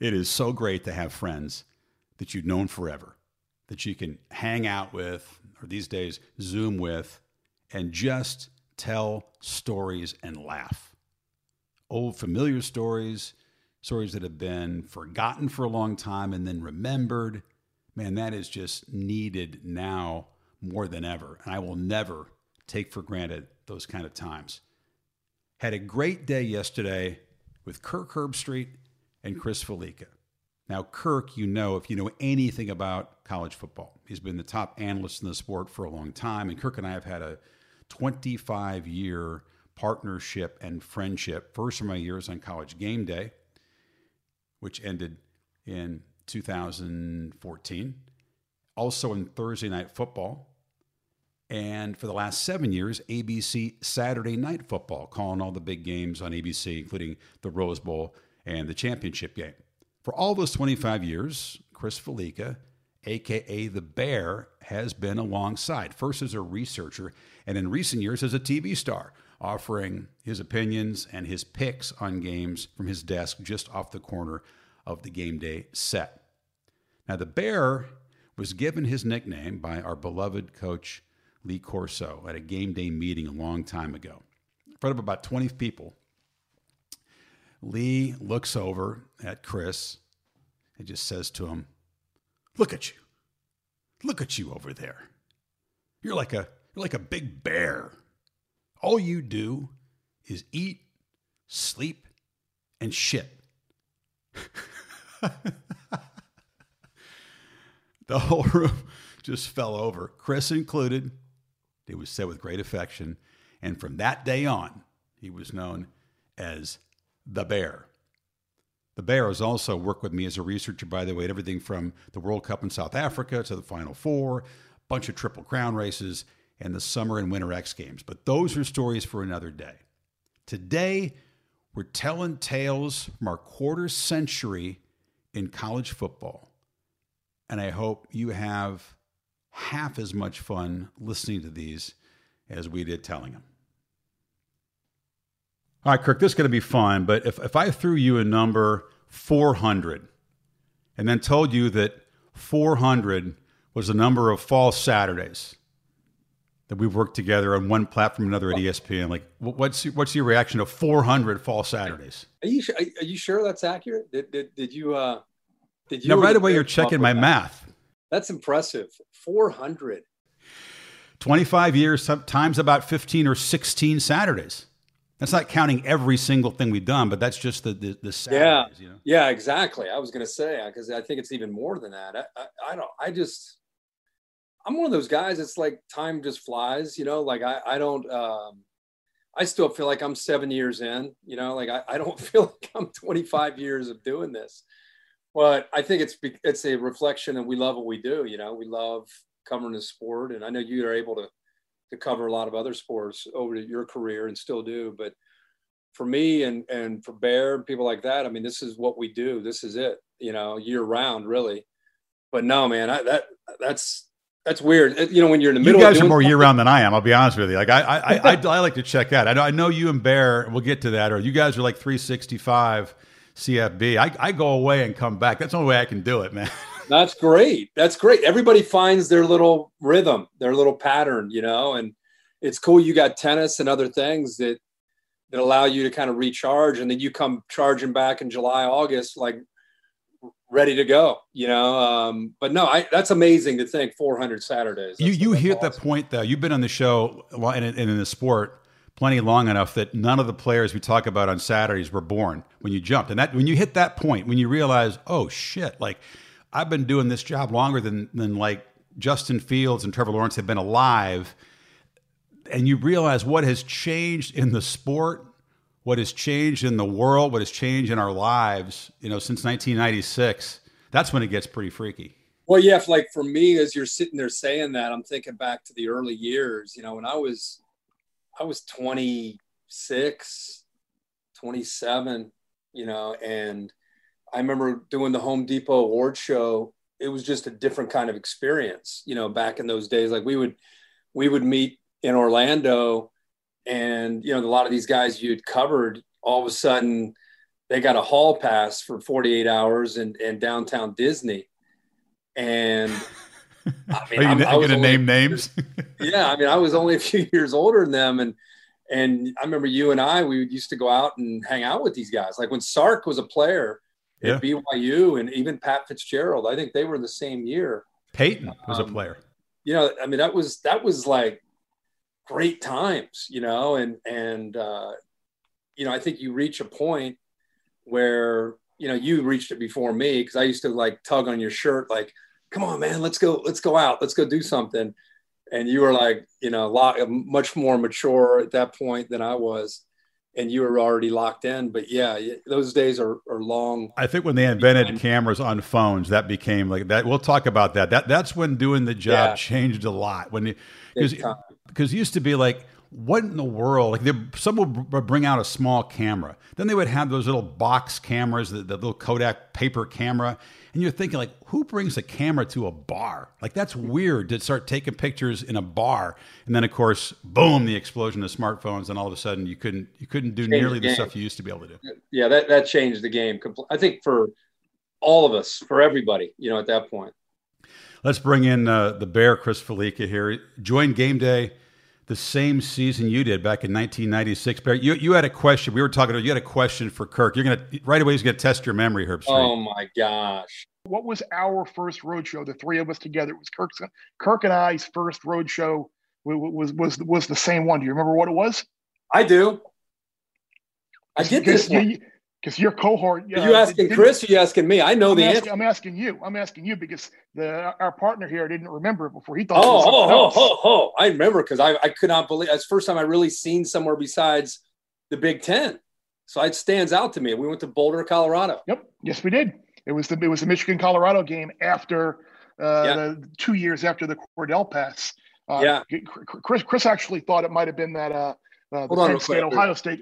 It is so great to have friends that you've known forever, that you can hang out with, or these days, Zoom with, and just tell stories and laugh. Old familiar stories, stories that have been forgotten for a long time and then remembered. Man, that is just needed now more than ever. And I will never take for granted those kind of times. Had a great day yesterday with Kirk Herbstreit and Chris Fallica. Now, Kirk, you know, if you know anything about college football, he's been the top analyst in the sport for a long time. And Kirk and I have had a 25 year partnership and friendship. First from my years on college game day, which ended in 2014. Also in Thursday night football. And for the last seven years, ABC Saturday Night Football, calling all the big games on ABC, including the Rose Bowl and the championship game. For all those 25 years, Chris Fallica, aka the Bear, has been alongside, first as a researcher, and in recent years as a TV star, offering his opinions and his picks on games from his desk just off the corner of the game day set. Now, the Bear was given his nickname by our beloved coach Lee Corso at a game day meeting a long time ago. In front of about 20 people, Lee looks over at Chris and just says to him, Look at you. Look at you over there. You're like a you're like a big bear. All you do is eat, sleep, and shit. the whole room just fell over, Chris included. It was said with great affection. And from that day on, he was known as the Bear. The Bear has also worked with me as a researcher, by the way, at everything from the World Cup in South Africa to the Final Four, a bunch of Triple Crown races, and the Summer and Winter X Games. But those are stories for another day. Today, we're telling tales from our quarter century in college football. And I hope you have half as much fun listening to these as we did telling them. All right, Kirk, this is going to be fun, but if, if I threw you a number 400 and then told you that 400 was the number of fall Saturdays that we've worked together on one platform another at ESPN, like what's what's your reaction to 400 fall Saturdays? Are you are you sure that's accurate? Did, did, did you uh did you now right away you're checking my math. That's impressive. 400. 25 years, times about 15 or 16 Saturdays. That's not counting every single thing we've done, but that's just the the, the yeah, you know? yeah, exactly. I was going to say because I think it's even more than that. I, I, I, don't. I just I'm one of those guys. It's like time just flies, you know. Like I I don't. Um, I still feel like I'm seven years in, you know. Like I, I don't feel like I'm 25 years of doing this but I think it's it's a reflection, and we love what we do. You know, we love covering the sport, and I know you are able to to cover a lot of other sports over your career and still do. But for me and and for Bear and people like that, I mean, this is what we do. This is it. You know, year round, really. But no, man, I, that that's that's weird. You know, when you're in the middle. Of You guys are more year round than I am. I'll be honest with you. Like I, I, I, I, like to check out. I know, I know you and Bear. We'll get to that. Or you guys are like 365 CFB. I, I go away and come back. That's the only way I can do it, man. That's great. That's great. Everybody finds their little rhythm, their little pattern, you know, and it's cool. You got tennis and other things that that allow you to kind of recharge, and then you come charging back in July, August, like ready to go, you know. Um, but no, I, that's amazing to think 400 Saturdays. That's, you you hit awesome. the point though. You've been on the show and in, in the sport plenty long enough that none of the players we talk about on Saturdays were born when you jumped. And that when you hit that point, when you realize, oh shit, like I've been doing this job longer than than like Justin Fields and Trevor Lawrence have been alive, and you realize what has changed in the sport, what has changed in the world, what has changed in our lives, you know, since 1996. That's when it gets pretty freaky. Well, yeah, like for me, as you're sitting there saying that, I'm thinking back to the early years. You know, when I was I was 26, 27, you know, and I remember doing the Home Depot award show. It was just a different kind of experience, you know, back in those days. Like we would, we would meet in Orlando and, you know, a lot of these guys you'd covered all of a sudden they got a hall pass for 48 hours in, in downtown Disney. And I mean, Are you I'm, going to name names? yeah. I mean, I was only a few years older than them. And, and I remember you and I, we used to go out and hang out with these guys. Like when Sark was a player yeah. at BYU and even Pat Fitzgerald, I think they were in the same year. Peyton was um, a player. You know, I mean, that was, that was like great times, you know, and, and, uh, you know, I think you reach a point where you know you reached it before me because I used to like tug on your shirt like, "Come on, man, let's go, let's go out, let's go do something," and you were like, you know, a lot, much more mature at that point than I was. And you were already locked in, but yeah, those days are, are long. I think when they invented cameras on phones, that became like that. We'll talk about that. That that's when doing the job yeah. changed a lot. When because because used to be like what in the world? Like, someone would bring out a small camera. Then they would have those little box cameras, the, the, little Kodak paper camera. And you're thinking, like, who brings a camera to a bar? Like, that's weird to start taking pictures in a bar. And then, of course, boom, the explosion of smartphones. And all of a sudden, you couldn't you couldn't do nearly the, the, stuff you used to be able to do. Yeah, that, that changed the game. I think for all of us, for everybody, you know, at that point. Let's bring in uh, the bear, Chris Fallica here. Join Game Day the same season you did back in 1996. Barry, you, you had a question. We were talking about you had a question for Kirk. You're going to right away. He's going to test your memory, Herbstreit. Oh my gosh! What was our first road show? The three of us together. It was Kirk's, Kirk and I's first road show. Was was was the same one? Do you remember what it was? I do. I did this one because your cohort. Uh, Are you asking Chris? Or are you asking me? I know I'm the asking, answer. I'm asking you. I'm asking you because the our partner here didn't remember it before. He thought. Oh, oh, oh, oh, oh! I remember because I, I could not believe that's first time I really seen somewhere besides the Big Ten. So it stands out to me. We went to Boulder, Colorado. Yep. Yes, we did. It was the it was the Michigan Colorado game after uh, yeah. the two years after the Kordell pass. Uh, yeah. Chris Chris actually thought it might have been that uh, uh the Penn State Ohio State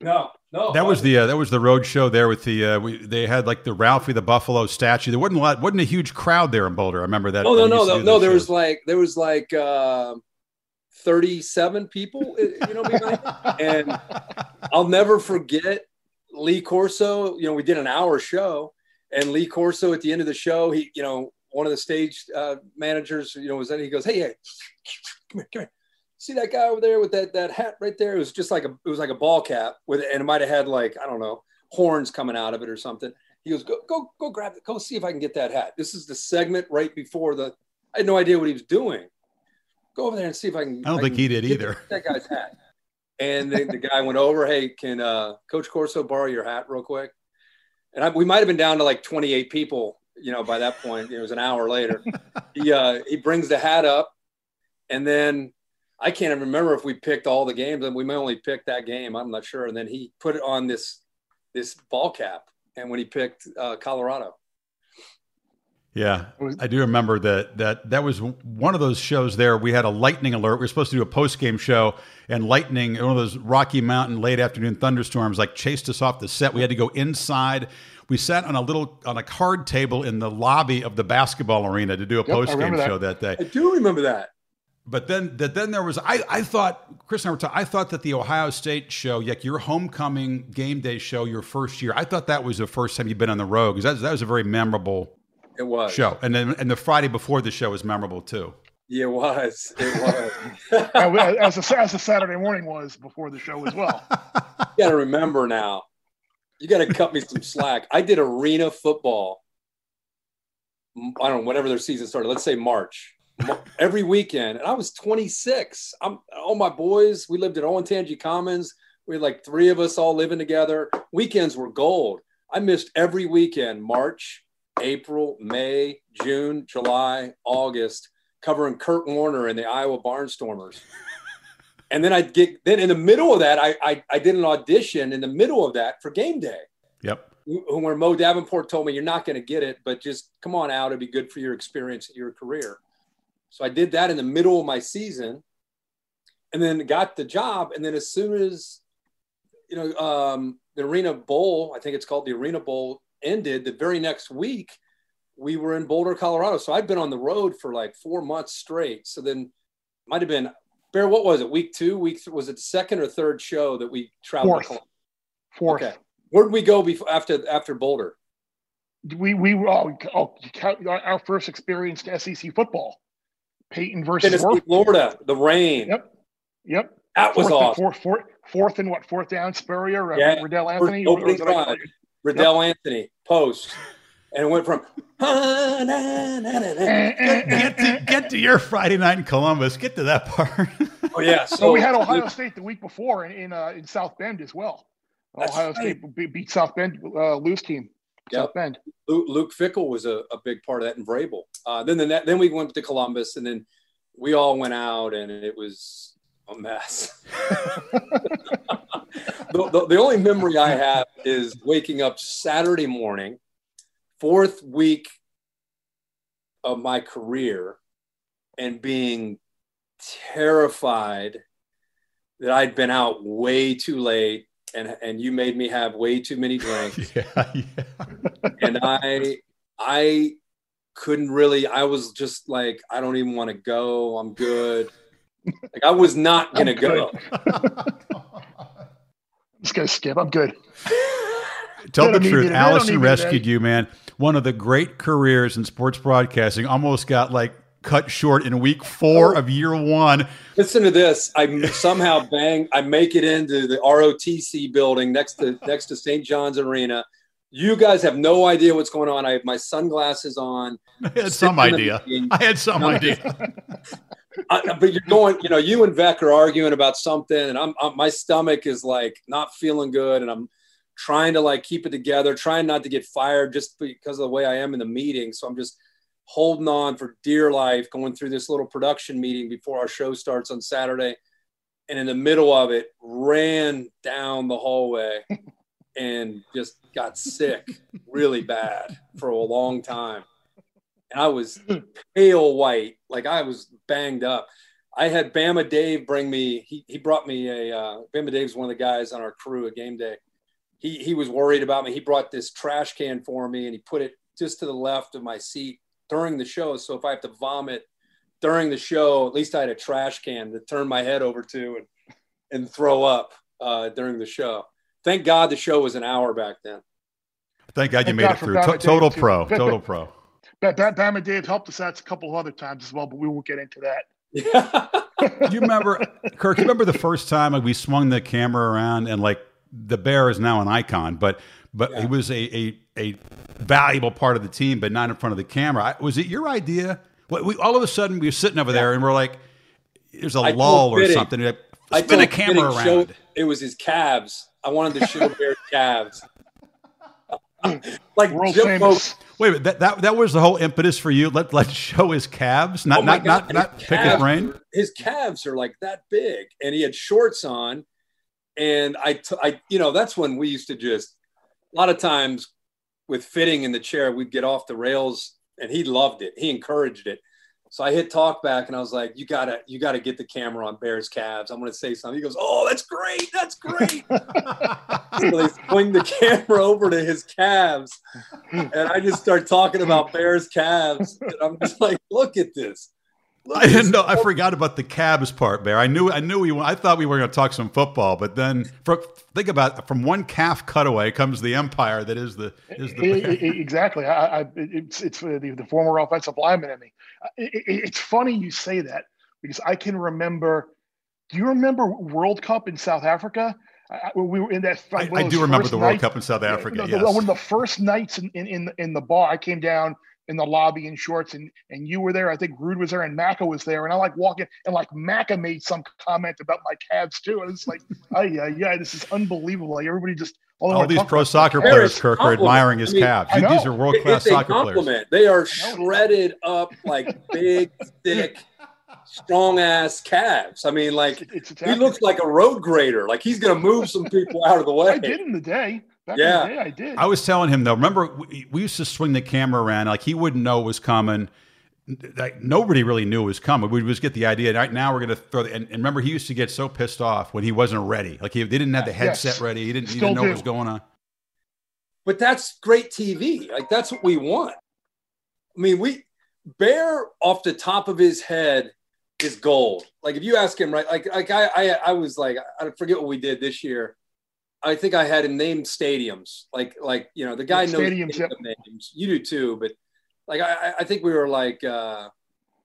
no, no. That was the uh, that was the road show there with the uh, we, they had like the Ralphie the Buffalo statue. There wasn't a lot, wasn't a huge crowd there in Boulder. I remember that. Oh no, no, no, no. There was like there was like uh, thirty seven people, you know, and I'll never forget Lee Corso. You know, we did an hour show, and Lee Corso at the end of the show, he, you know, one of the stage uh, managers, you know, was then he goes, "Hey, hey, come here, come here." See that guy over there with that that hat right there? It was just like a it was like a ball cap with and it might have had like I don't know horns coming out of it or something. He goes, go go go grab it, go see if I can get that hat. This is the segment right before the. I had no idea what he was doing. Go over there and see if I can. I don't I think he did either. That guy's hat. And the, the guy went over, hey, can uh, Coach Corso borrow your hat real quick? And I, we might have been down to like 28 people, you know, by that point. It was an hour later. he uh, he brings the hat up, and then I can't even remember if we picked all the games, and we may only pick that game. I'm not sure. And then he put it on this this ball cap, and when he picked uh, Colorado. Yeah, I do remember that that that was one of those shows. There, we had a lightning alert. We were supposed to do a post game show, and lightning, one of those Rocky Mountain late afternoon thunderstorms, like chased us off the set. We had to go inside. We sat on a little on a card table in the lobby of the basketball arena to do a yep, post game show that day. I do remember that but then that then there was I, I thought Chris and I were talking, I thought that the Ohio State show, like your homecoming game day show, your first year, I thought that was the first time you've been on the road because that, that was a very memorable it was show, and then and the Friday before the show was memorable too. Yeah, it was. It was. as, a, as a Saturday morning was before the show as well. you got to remember now. You got to cut me some slack. I did arena football. I don't know, whenever their season started. Let's say March every weekend. And I was 26. I'm all my boys. We lived at Owen Olentangy Commons. We had like three of us all living together. Weekends were gold. I missed every weekend, March, April, May, June, July, August, covering Kurt Warner and the Iowa Barnstormers. and then I'd get then in the middle of that, I, I I did an audition in the middle of that for game day. Yep. Where Mo Davenport told me you're not going to get it, but just come on out. It'd be good for your experience, and your career. So I did that in the middle of my season and then got the job. And then as soon as, you know, um, the Arena Bowl, I think it's called the Arena Bowl, ended the very next week, we were in Boulder, Colorado. So I'd been on the road for like four months straight. So then might have been, Bear, what was it? Week two? Week th- was it the second or third show that we traveled? Fourth. Fourth. Okay. Where did we go before after after Boulder? We we oh, oh our first experience to SEC football. Peyton versus Tennessee, Florida, the rain. Yep. Yep. That was fourth, awesome. Fourth, fourth, fourth and what? Fourth down, Spurrier, uh, yeah. Reidel Anthony. Opening drive. Reidel yep. Anthony, post. And it went from get, to, get to your Friday night in Columbus. Get to that part. oh yeah. So well, we had Ohio State the week before in in, uh, in South Bend as well. Ohio right. State beat South Bend, uh, Lou's team. Bend. Luke, Luke Fickell was a, a, big part of that in Vrabel. Uh, then the, then we went to Columbus, and then we all went out, and it was a mess. the, the, the only memory I have is waking up Saturday morning, fourth week of my career, and being terrified that I'd been out way too late and and you made me have way too many drinks. yeah, yeah. and I I couldn't really I was just like I don't even want to go. I'm good. Like I was not going to go. just going to skip. I'm good. Tell the truth. Allison rescued you, man. One of the great careers in sports broadcasting almost got like cut short in week four of year one. Listen to this. I somehow bang. I make it into the ROTC building next to next to St. John's Arena. You guys have no idea what's going on. I have my sunglasses on. I had some idea. I had some idea. I, but you're going, you know, you and Vec are arguing about something, and I'm, I'm my stomach is like not feeling good, and I'm trying to like keep it together, trying not to get fired just because of the way I am in the meeting. So I'm just holding on for dear life, going through this little production meeting before our show starts on Saturday. And in the middle of it, ran down the hallway and just got sick really bad for a long time. And I was pale white, like I was banged up. I had Bama Dave bring me, he, he brought me a, uh, Bama Dave's one of the guys on our crew at game day. He, he was worried about me. He brought this trash can for me and he put it just to the left of my seat during the show. So if I have to vomit during the show, at least I had a trash can to turn my head over to and, and throw up uh, during the show. Thank God the show was an hour back then. Thank God you Thank made God it through. T- total pro. Total pro. That, that Bama Dave helped us out a couple of other times as well, but we won't get into that. you remember, Kirk? You remember the first time like we swung the camera around and like the bear is now an icon, but but yeah. he was a, a a valuable part of the team, but not in front of the camera. Was it your idea? We, all of a sudden we were sitting over yeah. there and we're like, "There's a I lull or something." Like, I spin a camera around. Show, it was his calves. I wanted to show Bear's calves. like world famous. Wait, wait, that, that that was the whole impetus for you. Let let's show his calves, not oh not God, not not pick his brain. his calves are like that big, and he had shorts on, and I, t- I, you know, that's when we used to just a lot of times with fitting in the chair, we'd get off the rails and he loved it. He encouraged it. So I hit talk back and I was like, you gotta, you gotta get the camera on Bear's calves. I'm gonna say something. He goes, Oh, that's great. That's great. so they swing the camera over to his calves. And I just start talking about Bear's calves. And I'm just like, look at this. I didn't know. I forgot about the cabs part, Bear. I knew. I knew we. I thought we were going to talk some football, but then for, think about from one calf cutaway comes the empire that is the is the exactly. I, I, it's it's the, the former offensive lineman in me. It, it, it's funny you say that because I can remember. Do you remember World Cup in South Africa? I, we were in that. I, I do remember the World nights, Cup in South Africa. The, yes. one of the first nights in, in in in the bar, I came down in the lobby in shorts and and you were there. I think Ruud was there and Macca was there. And I like walking and like Macca made some comment about my calves too. And it's like, oh yeah, yeah, this is unbelievable. Like everybody just all, all these pro soccer players, Kirk, are admiring his I mean, calves. These are world class soccer compliment. players. They are shredded up like big, thick, strong ass calves. I mean, like he looks like a road grader. Like he's going to move some people out of the way. I did in the day. Back yeah, day, I did. I was telling him though. Remember, we, we, used to swing the camera around like he wouldn't know it was coming. Like nobody really knew it was coming. We just get the idea. Right now, we're going to throw. The, and, and, remember, he used to get so pissed off when he wasn't ready. Like he, they didn't have the headset yes. ready. He didn't, he didn't know do. what was going on. But that's great TV. Like that's what we want. I mean, we Bear off the top of his head is gold. Like if you ask him, right? Like like I I, I was like I forget what we did this year I think I had him name stadiums, like like you know the guy yeah, knows stadiums, yep. names. You do too, but like I, I think we were like uh,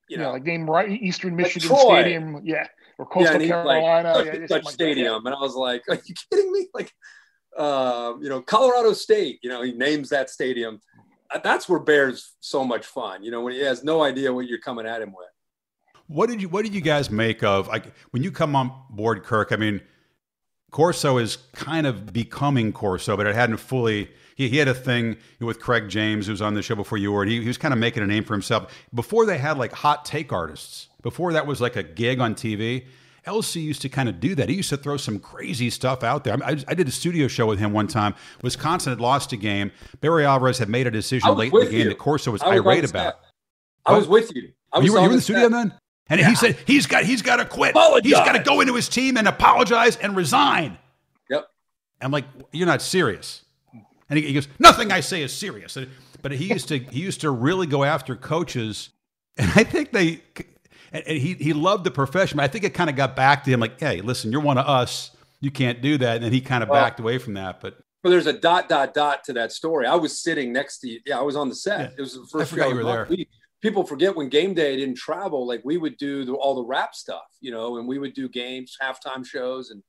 you know like name right Eastern Michigan like Stadium, yeah, or Coastal yeah, Carolina, like, yeah, such stadium, like and I was like, are you kidding me? Like, uh, you know, Colorado State, you know, he names that stadium. Uh, that's where Bear's so much fun, you know, when he has no idea what you're coming at him with. What did you What did you guys make of like when you come on board, Kirk? I mean, Corso is kind of becoming Corso, but it hadn't fully. He, he had a thing with Craig James, who was on the show before you were, and he, he was kind of making a name for himself. Before they had like hot take artists, before that was like a gig on TV, LC used to kind of do that. He used to throw some crazy stuff out there. I, I, did a studio show with him one time. Wisconsin had lost a game. Barry Alvarez had made a decision late in the game you. that Corso was, was irate about. I was with you. I was you were, you were in the studio then? And yeah. he said he's got he's got to quit. Apologize. He's got to go into his team and apologize and resign. Yep. I'm like, you're not serious. And he, he goes, nothing I say is serious. But he used to he used to really go after coaches, and I think they. And he he loved the profession. But I think it kind of got back to him like, hey, listen, you're one of us. You can't do that. And then he kind of well, backed away from that. But well, there's a dot dot dot to that story. I was sitting next to you. Yeah, I was on the set. Yeah. It was the first. I forgot you were there. Week people forget when game day didn't travel, like we would do the, all the rap stuff, you know, and we would do games, halftime shows, and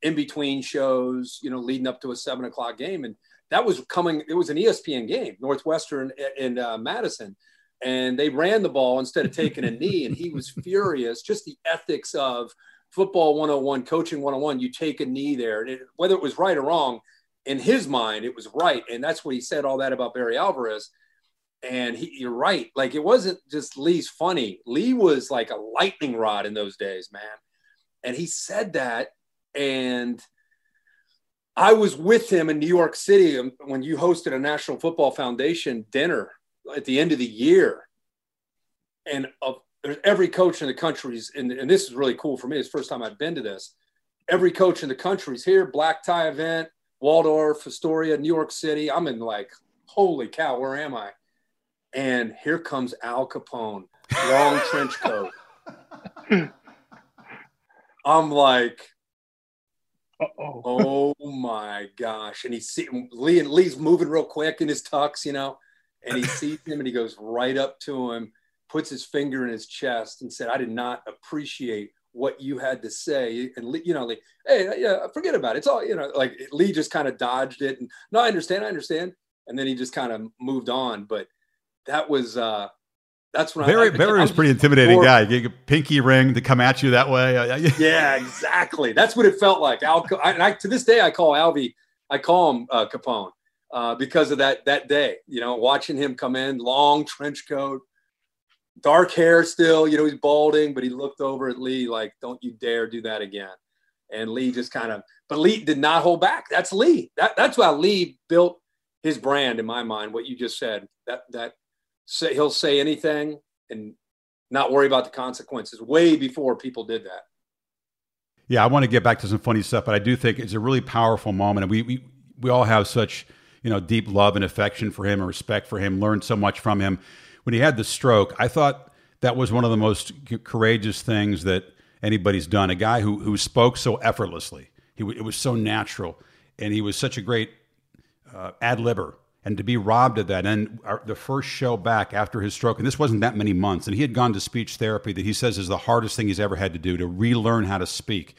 in between shows, you know, leading up to a seven o'clock game. And that was coming, it was an ESPN game, Northwestern in uh, Madison. And they ran the ball instead of taking a knee. And he was furious. Just the ethics of football 101, coaching 101, you take a knee there. It, whether it was right or wrong, in his mind, it was right. And that's what he said all that about Barry Alvarez and he, you're right. Like it wasn't just Lee's funny. Lee was like a lightning rod in those days, man. And he said that, and I was with him in New York City um, when you hosted a National Football Foundation dinner at the end of the year, and uh, every coach in the country's and, and this is really cool for me. It's the first time I've been to this. Every coach in the country's here. Black tie event, Waldorf, Astoria, New York City. I'm in like, holy cow, where am I? And here comes Al Capone, long trench coat. I'm like, Uh-oh. oh my gosh! And he's see, Lee and Lee's moving real quick in his tux, you know, and he sees him and he goes right up to him, puts his finger in his chest, and said, "I did not appreciate." what you had to say and Lee, you know like hey yeah uh, forget about it it's all you know like lee just kind of dodged it and no i understand i understand and then he just kind of moved on but that was uh, that's when Barry I, I, Barry was pretty intimidating more, guy. Get a pinky ring to come at you that way. yeah, exactly. That's what it felt like. Al, and I, to this day, I call Alvy, I call him uh, Capone uh, because of that that day. You know, watching him come in, long trench coat, dark hair still. You know, he's balding, but he looked over at Lee like, "Don't you dare do that again." And Lee just kind of, but Lee did not hold back. That's Lee. That that's why Lee built his brand in my mind. What you just said. That that say he'll say anything and not worry about the consequences way before people did that. Yeah, I want to get back to some funny stuff, but I do think it's a really powerful moment, and we we we all have such you know deep love and affection for him and respect for him. Learned so much from him when he had the stroke. I thought that was one of the most courageous things that anybody's done. A guy who who spoke so effortlessly. He it was so natural, and he was such a great uh, ad libber and to be robbed of that. And our, the first show back after his stroke, and this wasn't that many months, and he had gone to speech therapy that he says is the hardest thing he's ever had to do to relearn how to speak.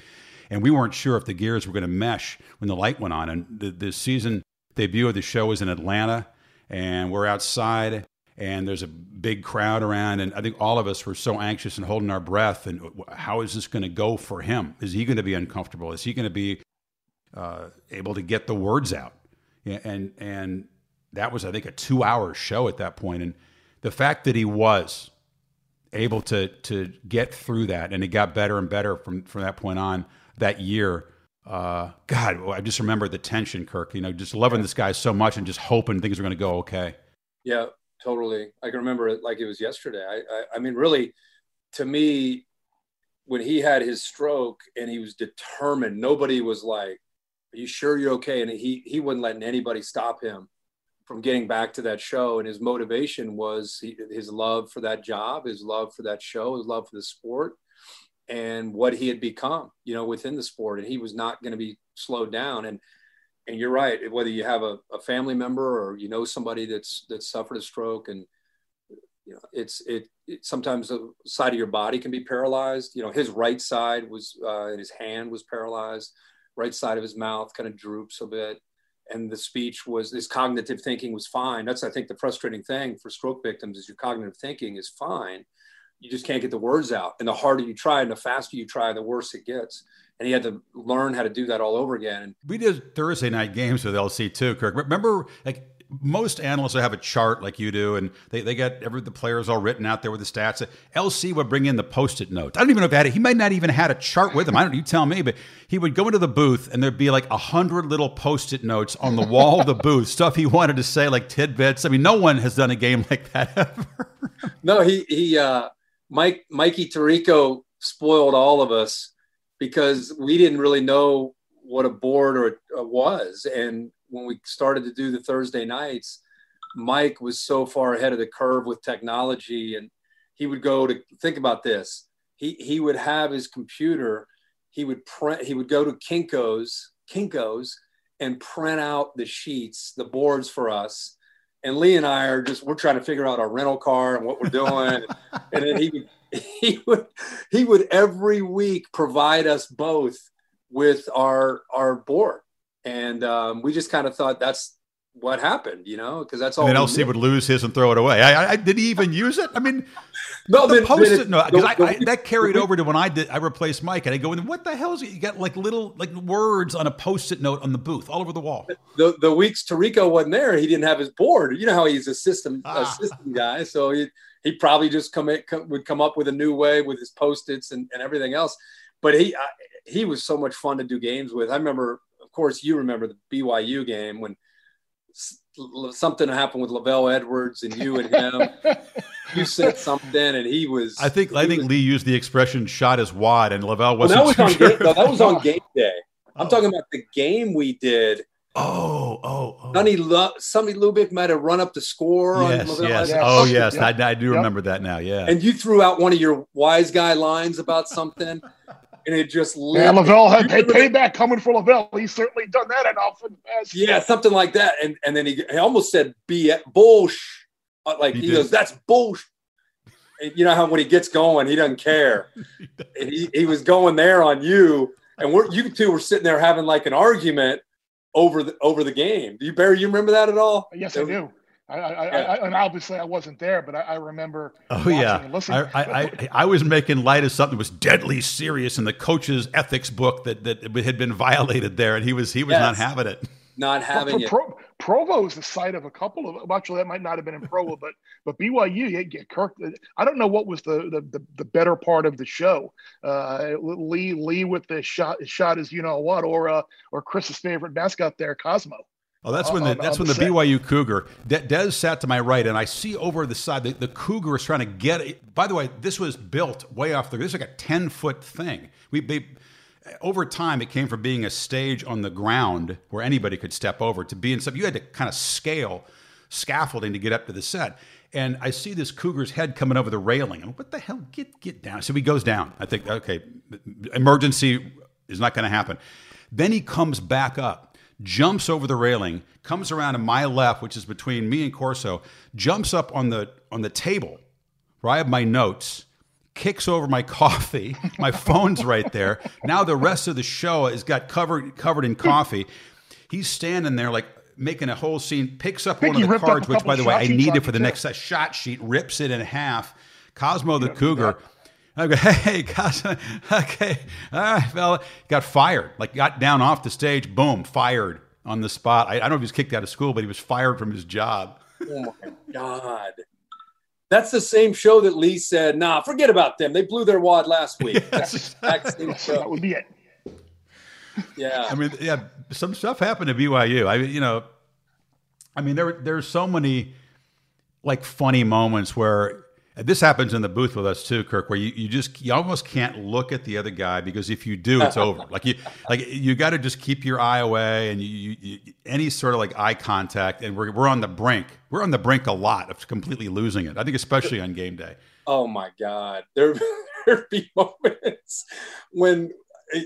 And we weren't sure if the gears were going to mesh when the light went on. And the, the season debut of the show was in Atlanta, and we're outside, and there's a big crowd around. And I think all of us were so anxious and holding our breath. And how is this going to go for him? Is he going to be uncomfortable? Is he going to be uh, able to get the words out? And and that was I think a two hour show at that point, and the fact that he was able to to get through that and it got better and better from from that point on that year. Uh, God, I just remember the tension, Kirk. You know, just loving this guy so much and just hoping things are going to go okay. Yeah, totally. I can remember it like it was yesterday. I, I, I mean, really, to me, when he had his stroke and he was determined, nobody was like, "Are you sure you're okay?" And he he wasn't letting anybody stop him from getting back to that show. And his motivation was his love for that job, his love for that show, his love for the sport, and what he had become, you know, within the sport. And he was not going to be slowed down. And and you're right. Whether you have a, a family member or you know somebody that's that's suffered a stroke, and you know, it's it, it, sometimes the side of your body can be paralyzed. You know, his right side was uh, and his hand was paralyzed. Right side of his mouth kind of droops a bit, and the speech was his cognitive thinking was fine. That's I think the frustrating thing for stroke victims is your cognitive thinking is fine. You just can't get the words out, and the harder you try and the faster you try, the worse it gets and he had to learn how to do that all over again. We did Thursday night games with LC too, Kirk. Remember, like most analysts have a chart like you do, and they, they got every the players all written out there with the stats. LC would bring in the post-it notes. I don't even know if he had it. He might not even had a chart with him. I don't. You tell me, but he would go into the booth, and there'd be like a hundred little post-it notes on the wall of the booth, stuff he wanted to say, like tidbits. I mean, no one has done a game like that ever. no, he he uh, Mike Mikey Tirico spoiled all of us because we didn't really know what a board or was, and when we started to do the Thursday nights, Mike was so far ahead of the curve with technology, and he would go to think about this. He he would have his computer. He would print. He would go to Kinkos, Kinkos, and print out the sheets, the boards for us. And Lee and I are just we're trying to figure out our rental car and what we're doing. and then he would he would he would every week provide us both with our our board and um, we just kind of thought that's what happened, you know, because that's all. And then LC would lose his and throw it away. I, I, did he even use it? I mean, no, the post-it no, because i that carried over to when I did. I replaced Mike, and I go, in "What the hell is it? You got like little like words on a post-it note on the booth all over the wall." The the weeks Tirico wasn't there, he didn't have his board. You know how he's a system ah. a system guy, so he he probably just come, in, come would come up with a new way with his post-its and, and everything else. But he I, he was so much fun to do games with. I remember of course, you remember the BYU game when something happened with LaVell Edwards and you and him. you said something, and he was. I think I think was, Lee used the expression "shot his wad," and LaVell wasn't. Well, that was on sure. game, no, that was on game day. I'm oh. talking about the game we did. Oh, oh, oh. Sonny, Lu- Sonny Lubick might have run up the score. Yes, yes. Oh, yes. I, I do yep. remember that now. Yeah. And you threw out one of your wise guy lines about something and it just yeah. LaVell had, had payback coming for LaVell. He's certainly done that enough in the past. Yeah, something like that. And and then he, he almost said "be bullsh," uh, like he, he goes, "That's bullsh." you know how when he gets going, he doesn't care. he, he was going there on you, and we're you two were sitting there having like an argument over the over the game. Do you Barry? You remember that at all? Yes, I do. I, I, yeah. I, and obviously I wasn't there, but I, I remember. Oh yeah, I, I, I, was making light of something that was deadly serious in the coach's ethics book that that had been violated there, and he was he was yes. not having it. Not having it. Pro, Provo is the site of a couple of. Actually, that might not have been in Provo, but but BYU, yeah, yeah, Kirk. I don't know what was the the, the, the better part of the show. Uh, Lee Lee with the shot shot as you know what, or uh, or Chris's favorite mascot there, Cosmo. Oh, that's when the that's when the, BYU Cougar De- Des sat to my right, and I see over the side the, the Cougar is trying to get. It. By the way, this was built way off the. Ground. This is like a ten foot thing. We they, over time it came from being a stage on the ground where anybody could step over to being something you had to kind of scale scaffolding to get up to the set. And I see this cougar's head coming over the railing. And what the hell? Get get down. So he goes down. I think okay, emergency is not going to happen. Then he comes back up jumps over the railing, comes around to my left, which is between me and Corso, jumps up on the on the table where I have my notes, kicks over my coffee. My phone's right there. Now the rest of the show is got covered covered in coffee. He's standing there like making a whole scene, picks up one of the cards, which by the way I needed for the next shot sheet, rips it in half. Cosmo the Cougar. I go, hey, Cosmo, okay, all right, fella. Got fired, like got down off the stage, boom, fired on the spot. I, I don't know if he was kicked out of school, but he was fired from his job. oh my God. That's the same show that Lee said, nah, forget about them. They blew their wad last week. Yes, That's That would be it. Yeah. I mean, yeah, some stuff happened to BYU. I mean, you know, I mean, there there's so many like funny moments where this happens in the booth with us too, Kirk, where you, you just you almost can't look at the other guy because if you do, it's over. Like you like you got to just keep your eye away and you, you, any sort of like eye contact, and we're we're on the brink. We're on the brink a lot of completely losing it. I think especially on game day. Oh my God, there there be moments when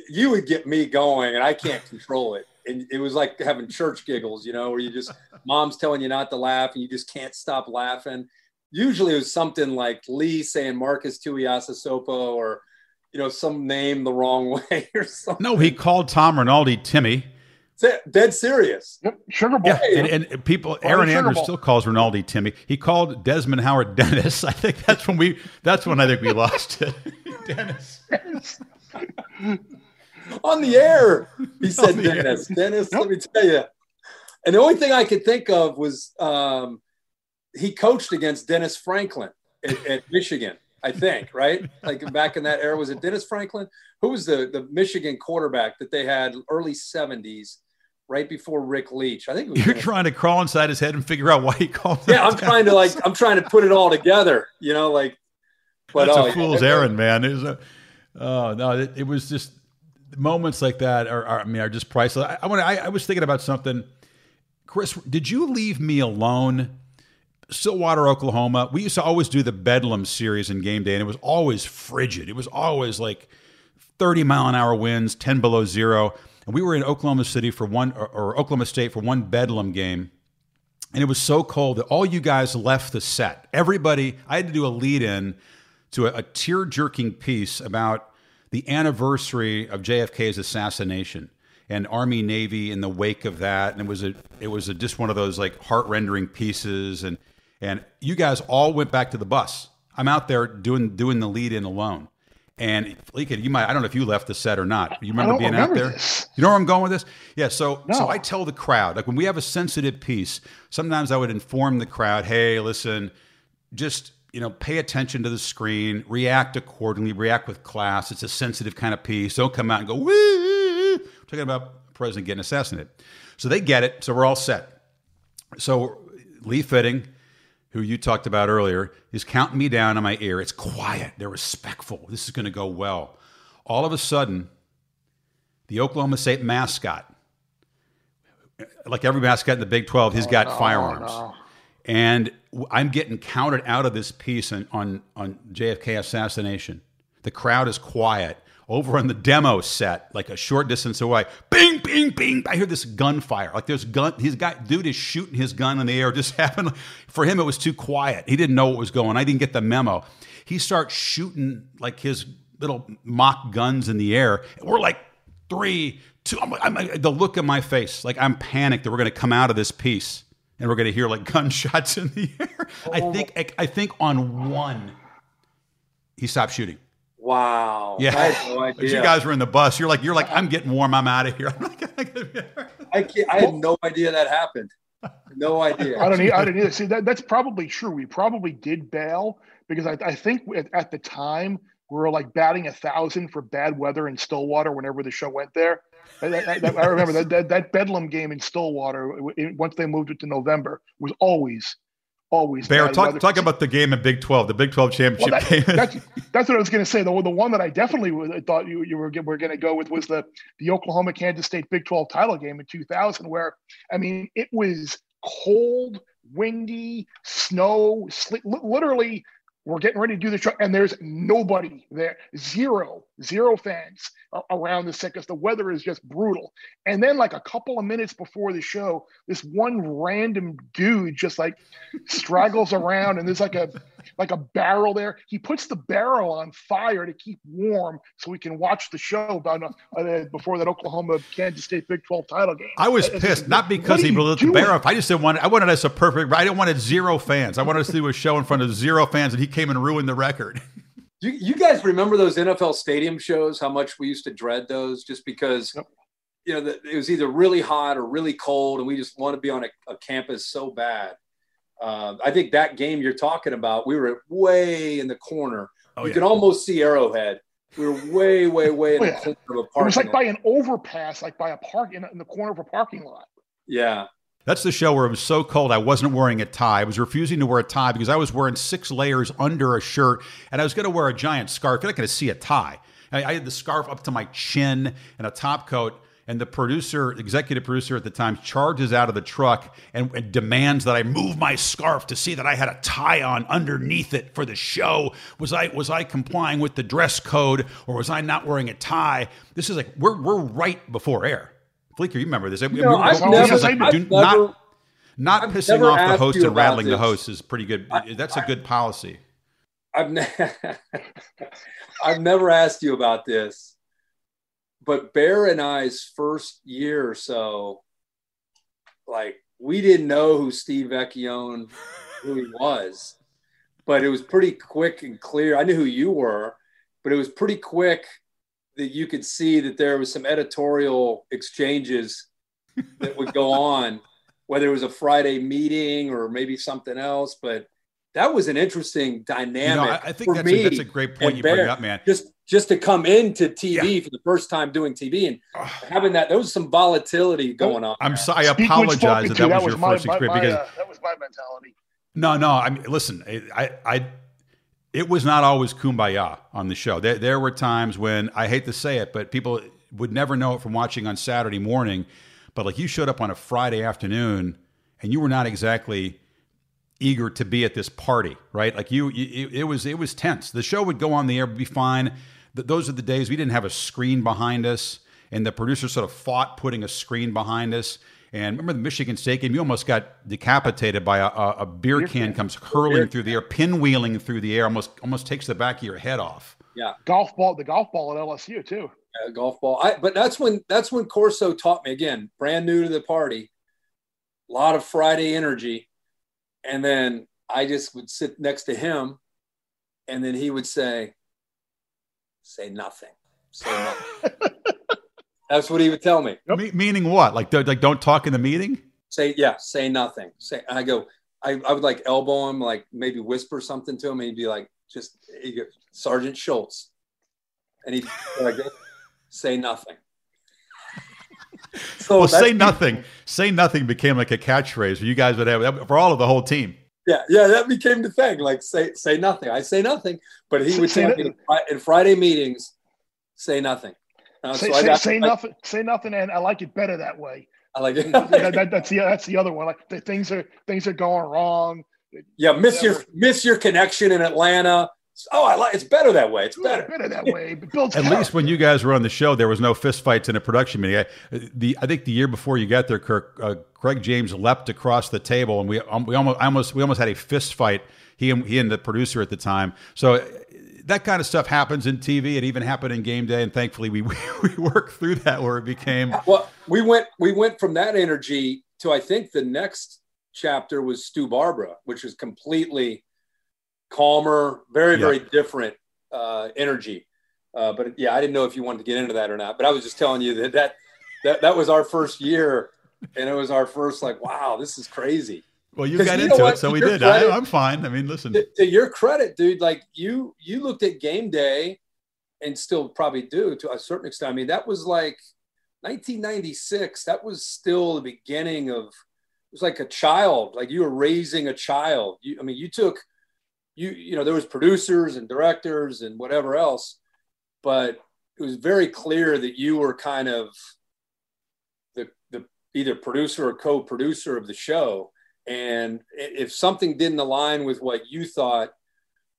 you would get me going, and I can't control it. and it was like having church giggles, you know, where you just mom's telling you not to laugh and you just can't stop laughing. Usually it was something like Lee saying Marcus Tuiasosopo or you know some name the wrong way or something. No, he called Tom Rinaldi Timmy. Dead serious. Yep. Sugar Bowl. Yeah, and, and people, Erin Andrews still calls Rinaldi Timmy. He called Desmond Howard Dennis. I think that's when we. That's when I think we lost it. Dennis. On the air, he said Dennis. Air. Dennis, let me tell you. And the only thing I could think of was um, he coached against Dennis Franklin at, at Michigan. I think, right? Like back in that era, was it Dennis Franklin? Who was the, the Michigan quarterback that they had early 70s, right before Rick Leach? I think you're Dennis. trying to crawl inside his head and figure out why he called. Yeah, I'm trying to like I'm trying to put it all together. You know, like. But, That's oh, a fool's yeah, errand, man. It was a, oh no, it, it, was just moments like that are, are I mean are just priceless. I, I want I, I was thinking about something. Chris, did you leave me alone? Stillwater, Oklahoma. We used to always do the Bedlam series in game day, and it was always frigid. It was always like 30 mile an hour winds, 10 below zero. And we were in Oklahoma City for one, or, or Oklahoma State for one Bedlam game. And it was so cold that all you guys left the set. Everybody, I had to do a lead in to a, a tear jerking piece about the anniversary of JFK's assassination and Army Navy in the wake of that. And it was a it was a, just one of those like heart rending pieces. And and you guys all went back to the bus. I'm out there doing doing the lead in alone. And Lika, you might I don't know if you left the set or not. You remember being remember out there? This. You know where I'm going with this? Yeah, so no. so I tell the crowd, like when we have a sensitive piece, sometimes I would inform the crowd, hey, listen, just you know, pay attention to the screen, react accordingly, react with class. It's a sensitive kind of piece. Don't come out and go, Woo! talking about president getting assassinated. So they get it. So we're all set. So Lee Fitting, who you talked about earlier, is counting me down in my ear. It's quiet. They're respectful. This is going to go well. All of a sudden, the Oklahoma State mascot, like every mascot in the Big 12, he's oh, got oh, no, firearms. No. And I'm getting counted out of this piece on, on, on JFK assassination. The crowd is quiet. Over on the demo set, like a short distance away, bing, bing, bing. I hear this gunfire. Like there's gun. His guy, dude, is shooting his gun in the air. Just happened. For him, it was too quiet. He didn't know what was going. I didn't get the memo. He starts shooting like his little mock guns in the air. We're like three, two. I'm, I'm, the look in my face, like I'm panicked that we're going to come out of this piece and we're going to hear like gunshots in the air. Oh. I think I, I think on one he stopped shooting. Wow. Yeah. I had no idea. you guys were in the bus. You're like, you're like, I'm getting warm. I'm out of here. I, can't, I had no idea that happened. No idea. I don't. Need, I don't either. See, that, that's probably true. We probably did bail because I, I think at, at the time we were like batting a thousand for bad weather in Stillwater whenever the show went there. I, I, I remember that, that, that Bedlam game in Stillwater. once they moved it to November, was always always. Bear, talk, talk about the game in Big 12, the Big 12 championship well, that, game. that's, that's what I was going to say. The, the one that I definitely thought you, you were, were going to go with was the, the Oklahoma Kansas State Big 12 title game in 2000, where, I mean, it was cold, windy, snow, sleet, literally we're getting ready to do the show, and there's nobody there. Zero, zero fans around the set because the weather is just brutal. And then, like a couple of minutes before the show, this one random dude just like straggles around, and there's like a like a barrel there. He puts the barrel on fire to keep warm so we can watch the show about uh, before that Oklahoma Kansas State Big 12 title game. I was pissed, not because he blew the barrel. I just didn't want I wanted us a perfect. I didn't want it zero fans. I wanted to do a show in front of zero fans, and he came and ruined the record. You, you guys remember those NFL stadium shows? How much we used to dread those, just because. Yep you know, it was either really hot or really cold, and we just want to be on a, a campus so bad uh, I think that game you're talking about, we were way in the corner. Oh, you yeah. can almost see Arrowhead. We were way, way, way in oh, yeah. the corner of a parking. It was like lot. by an overpass, like by a park in, in the corner of a parking lot. Yeah. That's the show where it was so cold I wasn't wearing a tie. I was refusing to wear a tie because I was wearing six layers under a shirt, and I was going to wear a giant scarf. You're not going to see a tie. I, had the scarf up to my chin and a top coat and the producer, executive producer at the time, charges out of the truck and, and, demands that I move my scarf to see that I had a tie on underneath it for the show. Was I was I complying with the dress code, or was I not wearing a tie? This is like we're we're right before air. Fleeker, you remember this? No, I've never, like, I've never, not not I've pissing off the host and rattling this. the host is pretty good. I, That's a good policy. I've ne- I've never asked you about this, but Bear and I's first year or so, like we didn't know who Steve Vecchione who he was, but it was pretty quick and clear. I knew who you were, but it was pretty quick that you could see that there was some editorial exchanges that would go on, whether it was a Friday meeting or maybe something else. But that was an interesting dynamic. You know, I, I think that's a, that's, a, great point you Bear, bring up, man. Just just to come into TV yeah. for the first time doing TV and having that, there was some volatility going on. I'm sorry, I apologize that that, that was, your first my, experience my, because uh, that was my mentality. No, no. I mean, listen, I, I, it was not always kumbaya on the show. There, there were times when I hate to say it, but people would never know it from watching on Saturday morning. But like you showed up on a Friday afternoon, and you were not exactly eager to be at this party, right? Like you, you it was it was tense. The show would go on the air, be fine. Those are the days we didn't have a screen behind us, and the producer sort of fought putting a screen behind us. And remember the Michigan State game? You almost got decapitated by a, a beer, beer can, can comes hurling beer through the air, pinwheeling through the air, almost almost takes the back of your head off. Yeah, golf ball, the golf ball at LSU too. Yeah, golf ball. I, but that's when that's when Corso taught me again. Brand new to the party, a lot of Friday energy, and then I just would sit next to him, and then he would say, "Say nothing, say nothing." That's what he would tell me. Me- meaning what? Like, like don't talk in the meeting? Say yeah, say nothing. Say I go. I, I would like elbow him, like maybe whisper something to him, and he'd be like, just he'd go, Sergeant Schultz, and he'd like, say nothing. so well, say nothing. Say nothing became like a catchphrase. You guys would have for all of the whole team. Yeah, yeah, that became the thing. Like say say nothing. I say nothing, but he would say in Friday meetings, say nothing. Uh, say, so say, say nothing. Say nothing, and I like it better that way. I like it. that, that, that's the that's the other one. Like the things are things are going wrong. Yeah, miss Whatever. your miss your connection in Atlanta. Oh, I like it's better that way. It's better. better that way. Builds At character. least when you guys were on the show, there was no fist fights in a production meeting. I, the I think the year before you got there, Kirk, uh, Craig James leapt across the table, and we um, we almost almost we almost had a fist fight. He and he and the producer at the time. So that kind of stuff happens in TV. It even happened in game day, and thankfully we we worked through that where it became. Well, we went we went from that energy to I think the next chapter was Stu Barbara, which was completely calmer, very very different uh, energy. Uh, but yeah, I didn't know if you wanted to get into that or not. But I was just telling you that that that, that was our first year, and it was our first like, wow, this is crazy. Well, you got you into it, so we did. Credit, I, am fine. I mean, listen. To, to, your credit, dude, like you you looked at game day, and still probably do to a certain extent. I mean, that was like 1996. That was still the beginning of. It was like a child, like you were raising a child. You, I mean, you took, you you know, there was producers and directors and whatever else, but it was very clear that you were kind of the the either producer or co-producer of the show and if something didn't align with what you thought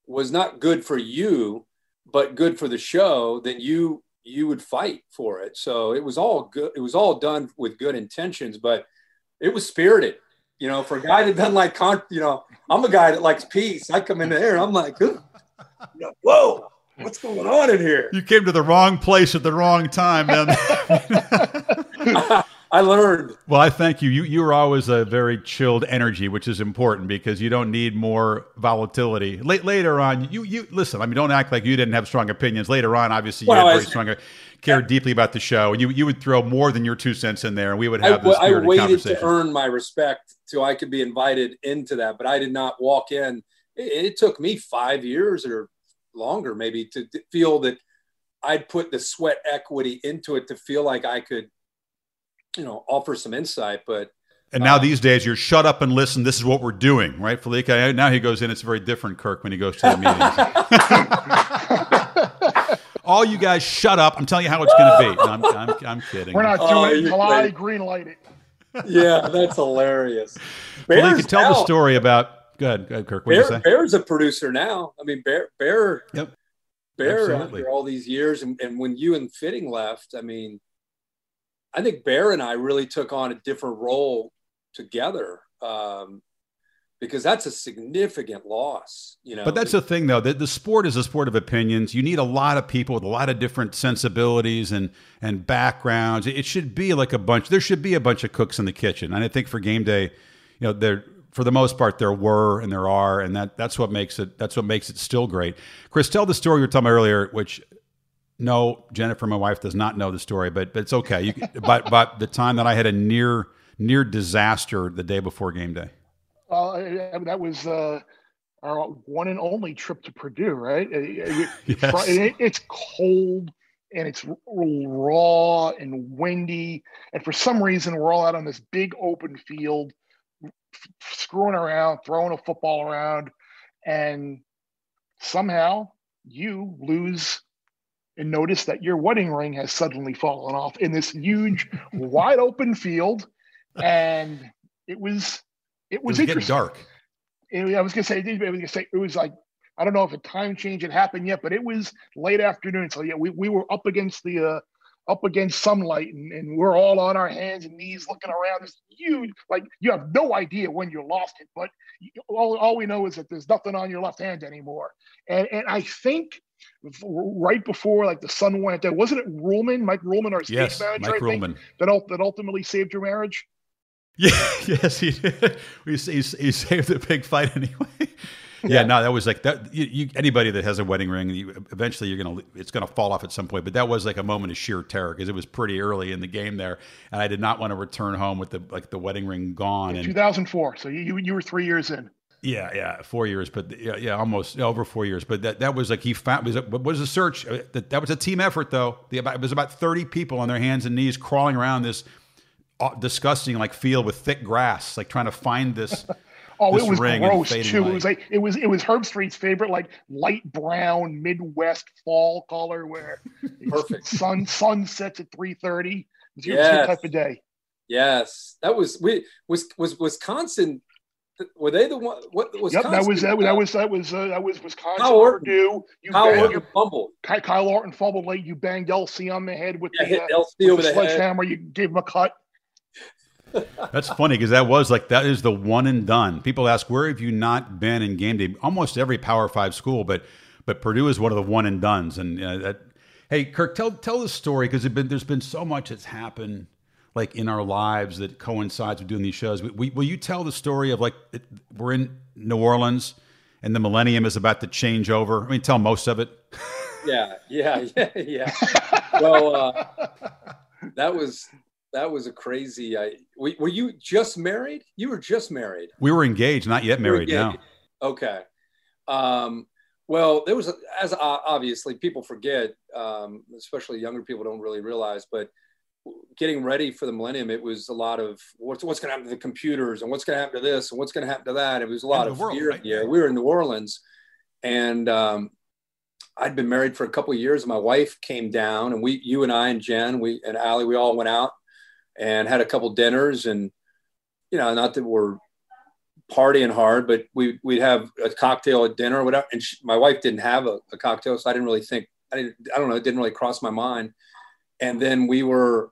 was not good for you, but good for the show, then you you would fight for it. So it was all good. It was all done with good intentions, but it was spirited. You know, for a guy that doesn't like, con- you know, I'm a guy that likes peace. I come in there and I'm like, whoa, what's going on in here? You came to the wrong place at the wrong time, man. I learned. Well, I thank you. You you are always a very chilled energy, which is important because you don't need more volatility. Late, later on, you you listen. I mean, don't act like you didn't have strong opinions. Later on, obviously, you well, had very strong, cared yeah. deeply about the show, and you you would throw more than your two cents in there, and we would have this. I, I waited to earn my respect till I could be invited into that, but I did not walk in. It, it took me five years or longer, maybe, to feel that I'd put the sweat equity into it to feel like I could you know offer some insight but and now um, these days you're shut up and listen this is what we're doing right Fallica now he goes in it's very different Kirk when he goes to the meetings. All you guys shut up I'm telling you how it's going to be. No, I'm, I'm, I'm, kidding. We're not oh, doing oh, green light it. Yeah that's hilarious. Bear's well, you tell now, the story about go ahead, go ahead Kirk what Bear, Bear's a producer now. I mean Bear Bear yep. Bear Absolutely. after all these years and, and when you and Fitting left I mean I think Bear and I really took on a different role together. Um, because that's a significant loss, you know. But that's the thing, though. that the sport is a sport of opinions. You need a lot of people with a lot of different sensibilities and and backgrounds. It should be like a bunch. There should be a bunch of cooks in the kitchen, and I think for game day, you know, there for the most part there were and there are, and that that's what makes it that's what makes it still great. Chris, tell the story you were telling me earlier, which no, Jennifer, my wife, does not know the story, but but it's okay. You, but but the time that I had a near near disaster the day before game day. Well, uh, that was uh, our one and only trip to Purdue, right? yes. it, it's cold and it's raw and windy, and for some reason we're all out on this big open field, screwing around, throwing a football around, and somehow you lose and notice that your wedding ring has suddenly fallen off in this huge, wide open field, and it was it was, it was dark. I was gonna say, I was gonna say it was like I don't know if a time change had happened yet, but it was late afternoon. So yeah, we, we were up against the uh, up against sunlight, and, and we're all on our hands and knees looking around. This huge, like you have no idea when you lost it, but all, all we know is that there's nothing on your left hand anymore. And and I think right before like the sun went down, wasn't it Ruhlman, Mike Ruhlman, our stage yes, manager, Mike Ruhlman, that that ultimately saved your marriage? Yeah, yes, he did. He, he, he saved the big fight anyway. yeah, yeah, no, that was like that. You, you, anybody that has a wedding ring, you, eventually you're gonna it's gonna fall off at some point. But that was like a moment of sheer terror because it was pretty early in the game there, and I did not want to return home with the like the wedding ring gone. And 2004, so you you were three years in. Yeah, yeah, four years, but yeah, yeah, almost over four years. But that, that was like he found was what was a search. Uh, that, that was a team effort though. The, it was about thirty people on their hands and knees crawling around this disgusting like field with thick grass, like trying to find this. oh, this it was gross too. Light. It was like it was it was Herbstreit's favorite like light brown Midwest fall color where perfect sun sun sets at three thirty. It's yes. type of day. Yes, that was we was was Wisconsin. Were they the one? What was? Yep, that was that, that was that was uh, that was Wisconsin. Kyle Orton. Purdue. You Kyle banged, Orton fumbled. Kyle Orton fumbled late. You banged LC on the head with yeah, the, uh, LC over the, the sledgehammer. You gave him a cut. That's funny because that was like that is the one and done. People ask where have you not been in game day? Almost every Power Five school, but but Purdue is one of the one and duns. And uh, that, hey, Kirk, tell tell the story because there's been so much that's happened like in our lives that coincides with doing these shows. We, we, will you tell the story of like it, we're in New Orleans and the millennium is about to change over? I mean, tell most of it. Yeah, yeah, yeah, yeah. well, uh, that was that was a crazy. I were you just married? You were just married. We were engaged, not yet married. Now. Okay. Um, well, there was, as obviously people forget, um, especially younger people don't really realize, but getting ready for the millennium, it was a lot of what's, what's going to happen to the computers and what's going to happen to this and what's going to happen to that. It was a lot of world, fear. Right? Yeah, we were in New Orleans, and um, I'd been married for a couple of years. My wife came down, and we, you and I and Jen, we and Allie, we all went out and had a couple dinners and you know not that we're partying hard but we we'd have a cocktail at dinner or whatever and she, my wife didn't have a, a, cocktail so i didn't really think i didn't i don't know it didn't really cross my mind and then we were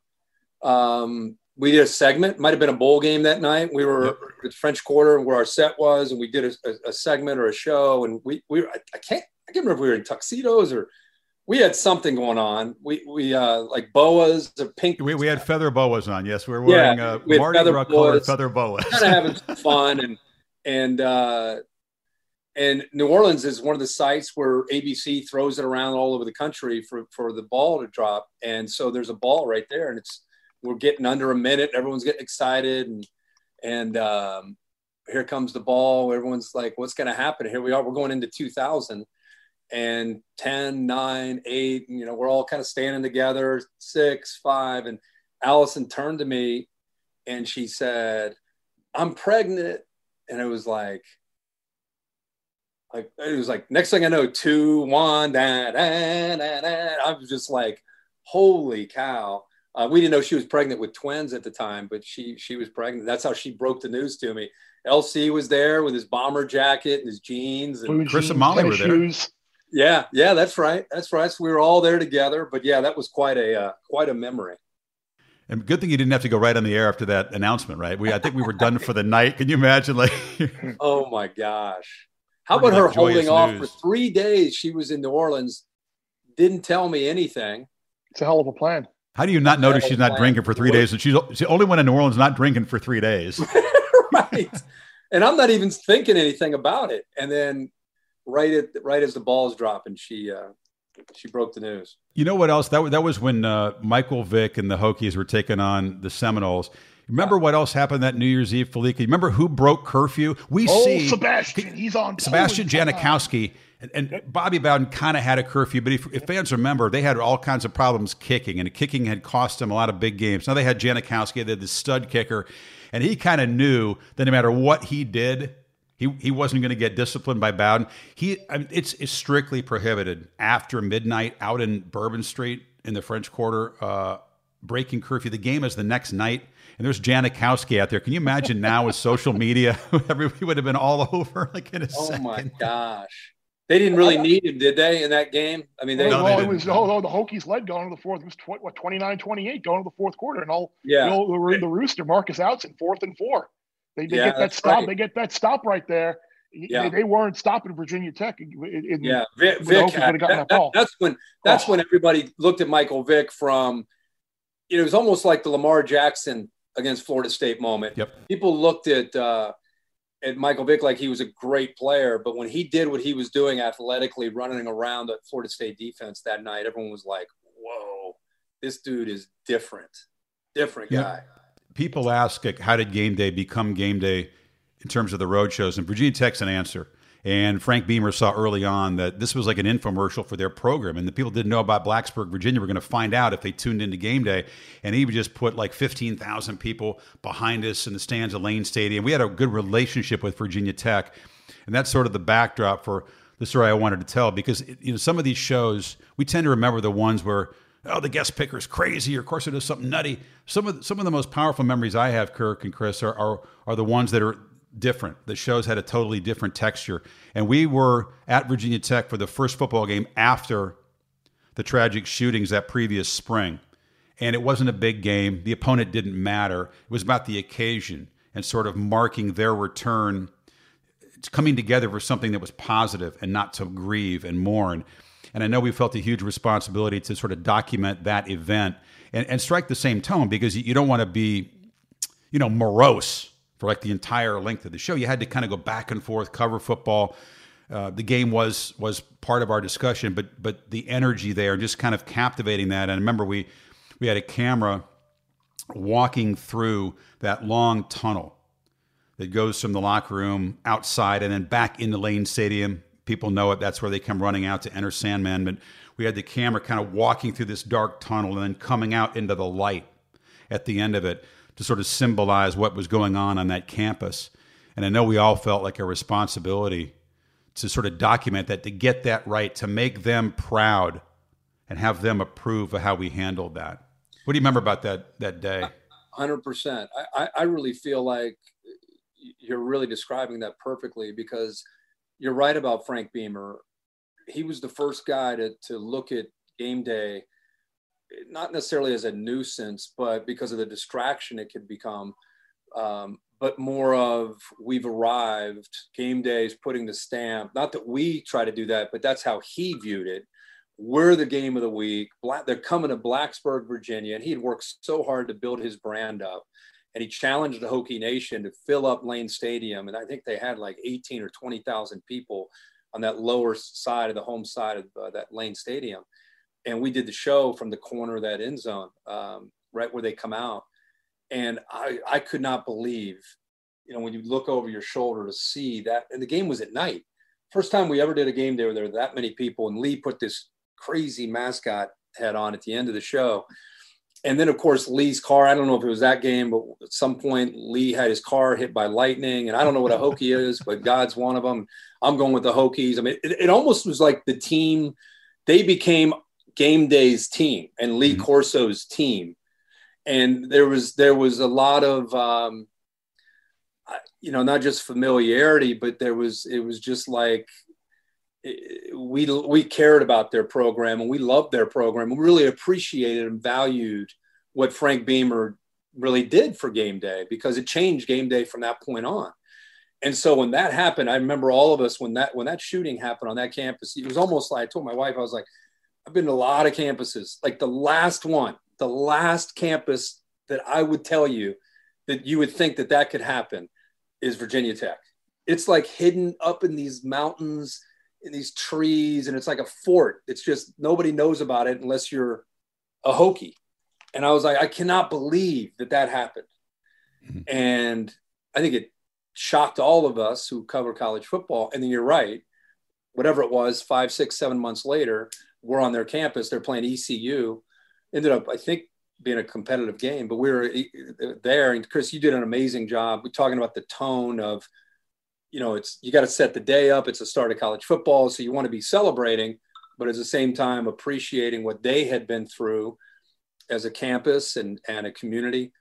um, we did a segment might have been a bowl game that night we were yep. at the french quarter where our set was and we did a, a, a segment or a show and we we I, I can't i can't remember if we were in tuxedos or we had something going on. We we uh like boas or pink. We, we had feather boas on. Yes, we were wearing yeah, uh, we Mardi Gras colored feather boas. kind of having some fun and and uh, and New Orleans is one of the sites where ABC throws it around all over the country for for the ball to drop. And so there's a ball right there, and it's we're getting under a minute. Everyone's getting excited, and and um, here comes the ball. Everyone's like, "What's going to happen?" Here we are. We're going into 2000 and 10, 9, 8, you know, we're all kind of standing together, six, five. And Allison turned to me and she said, I'm pregnant. And it was like, like it was like next thing I know, two, one, da, da, da, da. I was just like, holy cow. Uh, we didn't know she was pregnant with twins at the time, but she she was pregnant. That's how she broke the news to me. LC was there with his bomber jacket and his jeans, and Chris and Molly were there. Shoes. Yeah, yeah, that's right. That's right. So we were all there together. But yeah, that was quite a uh, quite a memory. And good thing you didn't have to go right on the air after that announcement, right? We I think we were done for the night. Can you imagine? Like, oh my gosh, how about her holding off for three days? She was in New Orleans, didn't tell me anything. It's a hell of a plan. How do you not notice she's not drinking for three days? And she's the only one in New Orleans not drinking for three days. right. And I'm not even thinking anything about it. And then right at right as the ball's dropping, she uh, she broke the news. You know what else? That that was when uh, Michael Vick and the Hokies were taking on the Seminoles. Remember what else happened that New Year's Eve, Fallica? Remember who broke curfew? We oh, see Sebastian. He's on. Sebastian Janikowski and, and Bobby Bowden kind of had a curfew, but if, if, fans remember, they had all kinds of problems kicking, and kicking had cost them a lot of big games. Now they had Janikowski, they had the stud kicker, and he kind of knew that no matter what he did, he, he wasn't going to get disciplined by Bowden. He, I mean, it's, it's strictly prohibited after midnight out in Bourbon Street in the French Quarter, uh, breaking curfew. The game is the next night and there's Janikowski out there. Can you imagine now with social media, everybody would have been all over like in a oh second. Oh my gosh. They didn't really need him, did they, in that game? I mean, they, well, well it was oh, oh, the Hokies led going to the fourth. It was tw- what 29-28 going to the fourth quarter, and all yeah, you know, the, the Rooster Marcus Outzen fourth and four. They, they yeah, get that stop. Right. They get that stop right there. Yeah. They, they weren't stopping Virginia Tech. In, in, yeah, Vick, Vick had, that, that, that's when that's oh. when everybody looked at Michael Vick from. You know, it was almost like the Lamar Jackson against Florida State moment. Yep. People looked at. Uh, at Michael Vick like he was a great player, but when he did what he was doing athletically, running around the Florida State defense that night, everyone was like, "Whoa, this dude is different, different guy." People ask, "How did game day become game day in terms of the road shows?" And Virginia Tech's an answer. And Frank Beamer saw early on that this was like an infomercial for their program. And the people didn't know about Blacksburg, Virginia were going to find out if they tuned into game day. And he would just put like 15,000 people behind us in the stands of Lane Stadium. We had a good relationship with Virginia Tech. And that's sort of the backdrop for the story I wanted to tell because you know some of these shows we tend to remember the ones where oh the guest picker is crazy or of course it is something nutty. Some of some of the most powerful memories I have, Kirk and Chris, are are, are the ones that are different. The shows had a totally different texture. And we were at Virginia Tech for the first football game after the tragic shootings that previous spring. And it wasn't a big game. The opponent didn't matter. It was about the occasion and sort of marking their return, it's coming together for something that was positive and not to grieve and mourn. And I know we felt a huge responsibility to sort of document that event and, and strike the same tone because you don't want to be, you know, morose for like the entire length of the show. You had to kind of go back and forth, cover football. Uh, the game was was part of our discussion, but but the energy there, just kind of captivating that. And I remember we we had a camera walking through that long tunnel that goes from the locker room outside and then back into Lane Stadium. People know it. That's where they come running out to enter Sandman. But we had the camera kind of walking through this dark tunnel and then coming out into the light at the end of it to sort of symbolize what was going on on that campus. And I know we all felt like a responsibility to sort of document that, to get that right, to make them proud and have them approve of how we handled that. What do you remember about that that day? Hundred percent. I, I really feel like you're really describing that perfectly because you're right about Frank Beamer. He was the first guy to to look at game day not necessarily as a nuisance, but because of the distraction it could become. Um, but more of we've arrived, game days, putting the stamp. Not that we try to do that, but that's how he viewed it. We're the game of the week. Black, they're coming to Blacksburg, Virginia, and he had worked so hard to build his brand up. And he challenged the Hokie Nation to fill up Lane Stadium, and I think they had like 18 or 20,000 people on that lower side of the home side of uh, that Lane Stadium and we did the show from the corner of that end zone, um, right where they come out. And I, I could not believe, you know, when you look over your shoulder to see that, and the game was at night. First time we ever did a game there, there were that many people, and Lee put this crazy mascot head on at the end of the show. And then, of course, Lee's car. I don't know if it was that game, but at some point, Lee had his car hit by lightning. And I don't know what a Hokie is, but God's one of them. I'm going with the Hokies. I mean, it, it almost was like the team, they became game day's team and Lee mm-hmm. Corso's team. And there was there was a lot of um, you know not just familiarity, but there was it was just like we we cared about their program and we loved their program. We really appreciated and valued what Frank Beamer really did for game day because it changed game day from that point on. And so when that happened, I remember all of us when that when that shooting happened on that campus, it was almost like I told my wife, I was like, I've been to a lot of campuses. Like the last one, the last campus that I would tell you that you would think that that could happen is Virginia Tech. It's like hidden up in these mountains, in these trees, and it's like a fort. It's just nobody knows about it unless you're a Hokie. And I was like, I cannot believe that that happened. Mm-hmm. And I think it shocked all of us who cover college football. And then you're right, whatever it was, five, six, seven months later, we're on their campus. They're playing ECU. Ended up, I think, being a competitive game, but we were there. And Chris, you did an amazing job. We're talking about the tone of, you know, it's you got to set the day up. It's the start of college football, so you want to be celebrating, but at the same time appreciating what they had been through as a campus and, and a community.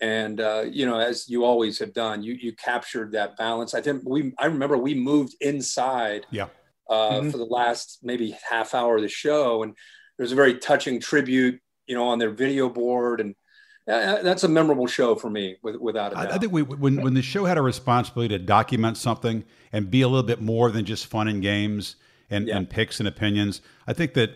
And uh, you know, as you always have done, you you captured that balance. I think we I remember we moved inside yeah. Uh, mm-hmm. for the last maybe half hour of the show, and there's a very touching tribute, you know, on their video board, and uh, that's a memorable show for me, with, without a doubt. I think we, when when the show had a responsibility to document something and be a little bit more than just fun and games and, yeah. and picks and opinions, I think that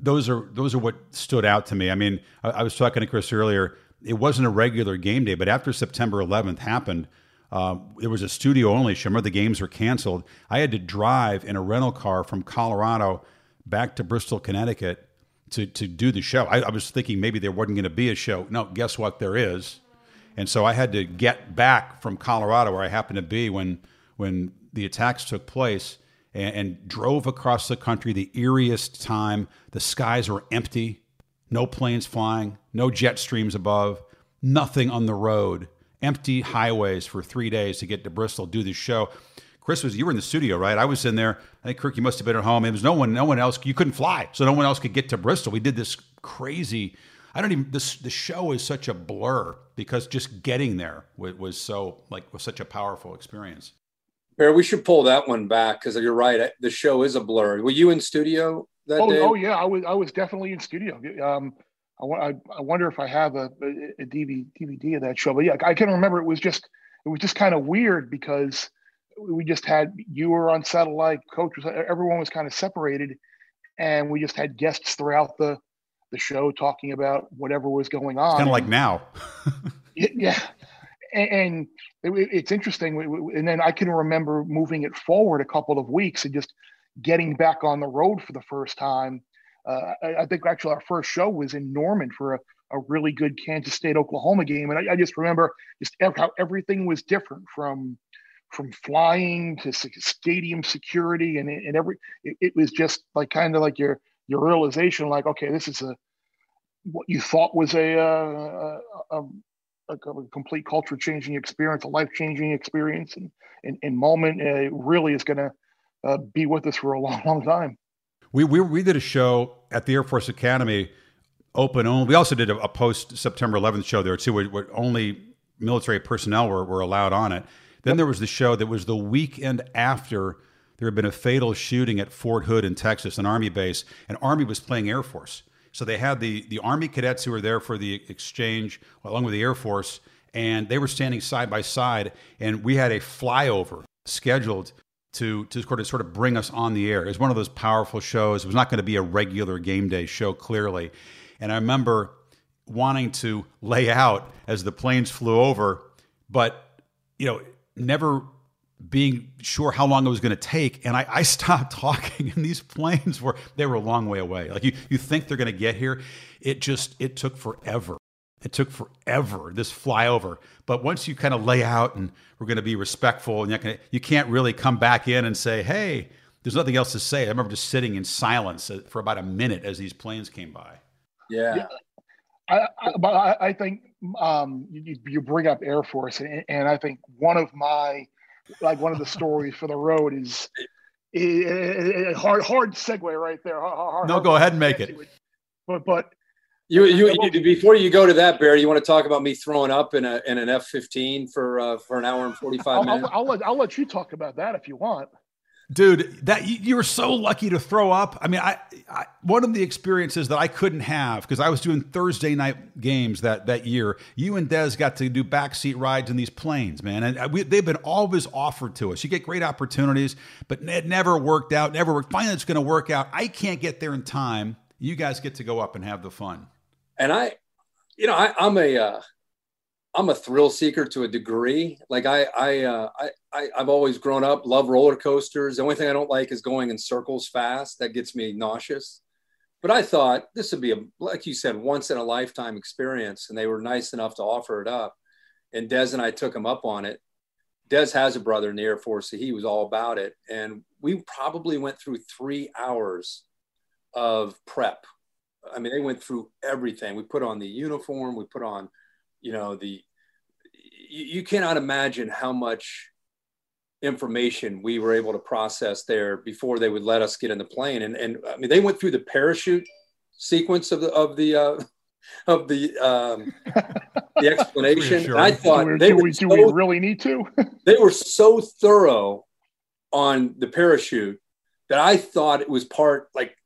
those are those are what stood out to me. I mean, I, I was talking to Chris earlier. It wasn't a regular game day, but after September 11th happened, uh, it was a studio only show. The games were canceled. I had to drive in a rental car from Colorado back to Bristol, Connecticut, to to do the show. I, I was thinking maybe there wasn't going to be a show. No, guess what? There is, and so I had to get back from Colorado, where I happened to be when when the attacks took place and, and drove across the country the eeriest time. The skies were empty, no planes flying, no jet streams above, nothing on the road, empty highways for three days to get to Bristol, do the show. Chris was you were in the studio, right? I was in there. I think Kirk, you must have been at home. It was no one, no one else. You couldn't fly, so no one else could get to Bristol. We did this crazy. I don't even. This the show is such a blur because just getting there was, was so like was such a powerful experience. Bear, we should pull that one back because you're right. The show is a blur. Were you in studio that oh, day? Oh yeah, I was. I was definitely in studio. Um, I, I, I wonder if I have a, a, DVD, DVD of that show. But yeah, I can remember it was just it was just kind of weird because we just had you were on satellite, coach was everyone was kind of separated, and we just had guests throughout the the show talking about whatever was going on. Kind of like now. yeah, and, and it, it's interesting. And then I can remember moving it forward a couple of weeks and just getting back on the road for the first time. Uh, I, I, think actually our first show was in Norman for a, a really good Kansas State Oklahoma game, and I, I just remember just how everything was different from from flying to stadium security and, and every it, it was just like kind of like your your realization like okay this is a what you thought was a, uh, a, a, a, complete culture changing experience, a life changing experience, and, and, and moment uh, really is going to uh, be with us for a long, long time. We, we, we did a show at the Air Force Academy, open only. We also did a, a post September 11th show there too, where, where only military personnel were, were allowed on it. Then there was the show that was the weekend after there had been a fatal shooting at Fort Hood in Texas, an Army base, and Army was playing Air Force. So they had the the Army cadets who were there for the exchange, along with the Air Force, and they were standing side by side. And we had a flyover scheduled to to sort of sort of bring us on the air. It was one of those powerful shows. It was not going to be a regular game day show, clearly. And I remember wanting to lay out as the planes flew over, but you know, never being sure how long it was going to take. And I, I, stopped talking, and these planes were they were a long way away. Like you, you think they're going to get here, it just it took forever. It took forever this flyover. But once you kind of lay out and we're going to be respectful, and gonna, you can't really come back in and say, "Hey, there's nothing else to say." I remember just sitting in silence uh, for about a minute as these planes came by. Yeah. yeah. I, I, but I, I think um, you, you, bring up Air Force, and, and I think one of my like one of the stories for the road is a hard hard segue right there. Hard, no, hard, go ahead and make it. But but you, you, you, before you go to that, Barry, you want to talk about me throwing up in a in an F fifteen for uh, for an hour and forty five minutes? I'll, I'll, let I'll let you talk about that if you want. Dude, that you, were so lucky to throw up. I mean, I, I one of the experiences that I couldn't have because I was doing Thursday night games that that year. You and Des got to do backseat rides in these planes, man, and we, they've been always offered to us. You get great opportunities, but it never worked out. Never worked. Finally, it's going to work out. I can't get there in time. You guys get to go up and have the fun. And I, you know, I, I'm a. Uh, I'm a thrill seeker to a degree. Like I, I, uh, I, I, have always grown up, love roller coasters. The only thing I don't like is going in circles fast. That gets me nauseous. But I thought this would be a, like you said, once in a lifetime experience. And they were nice enough to offer it up. And Des and I took him up on it. Des has a brother in the Air Force, so he was all about it. And we probably went through three hours of prep. I mean, they went through everything. We put on the uniform, we put on you know the you, you cannot imagine how much information we were able to process there before they would let us get in the plane and and i mean they went through the parachute sequence of the of the uh of the um the explanation sure. i thought do we, they do, we, so, do we really need to they were so thorough on the parachute that i thought it was part like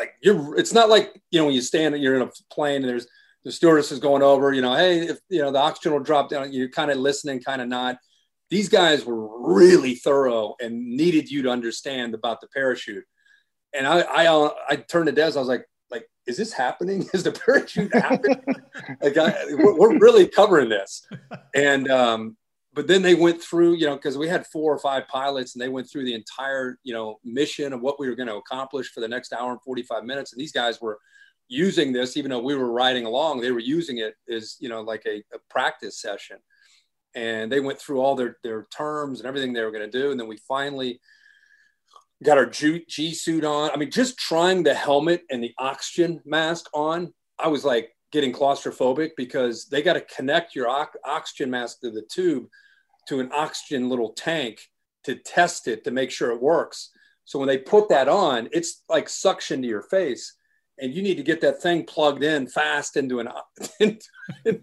like you're it's not like you know when you stand and you're in a plane and there's the stewardess is going over, you know, hey, if you know the oxygen will drop down, you're kind of listening, kind of not. These guys were really thorough and needed you to understand about the parachute. And I, I, uh, I turned to Des. I was like, like, is this happening? Is the parachute happening? like, I, we're, we're, really covering this. And, um, but then they went through, you know, because we had four or five pilots, and they went through the entire, you know, mission of what we were going to accomplish for the next hour and 45 minutes. And these guys were using this, even though we were riding along, they were using it as, you know, like a, a practice session. And they went through all their, their terms and everything they were going to do. And then we finally got our G, G suit on. I mean, just trying the helmet and the oxygen mask on, I was like getting claustrophobic because they got to connect your oxygen mask to the tube to an oxygen little tank to test it to make sure it works. So when they put that on, it's like suction to your face and you need to get that thing plugged in fast into an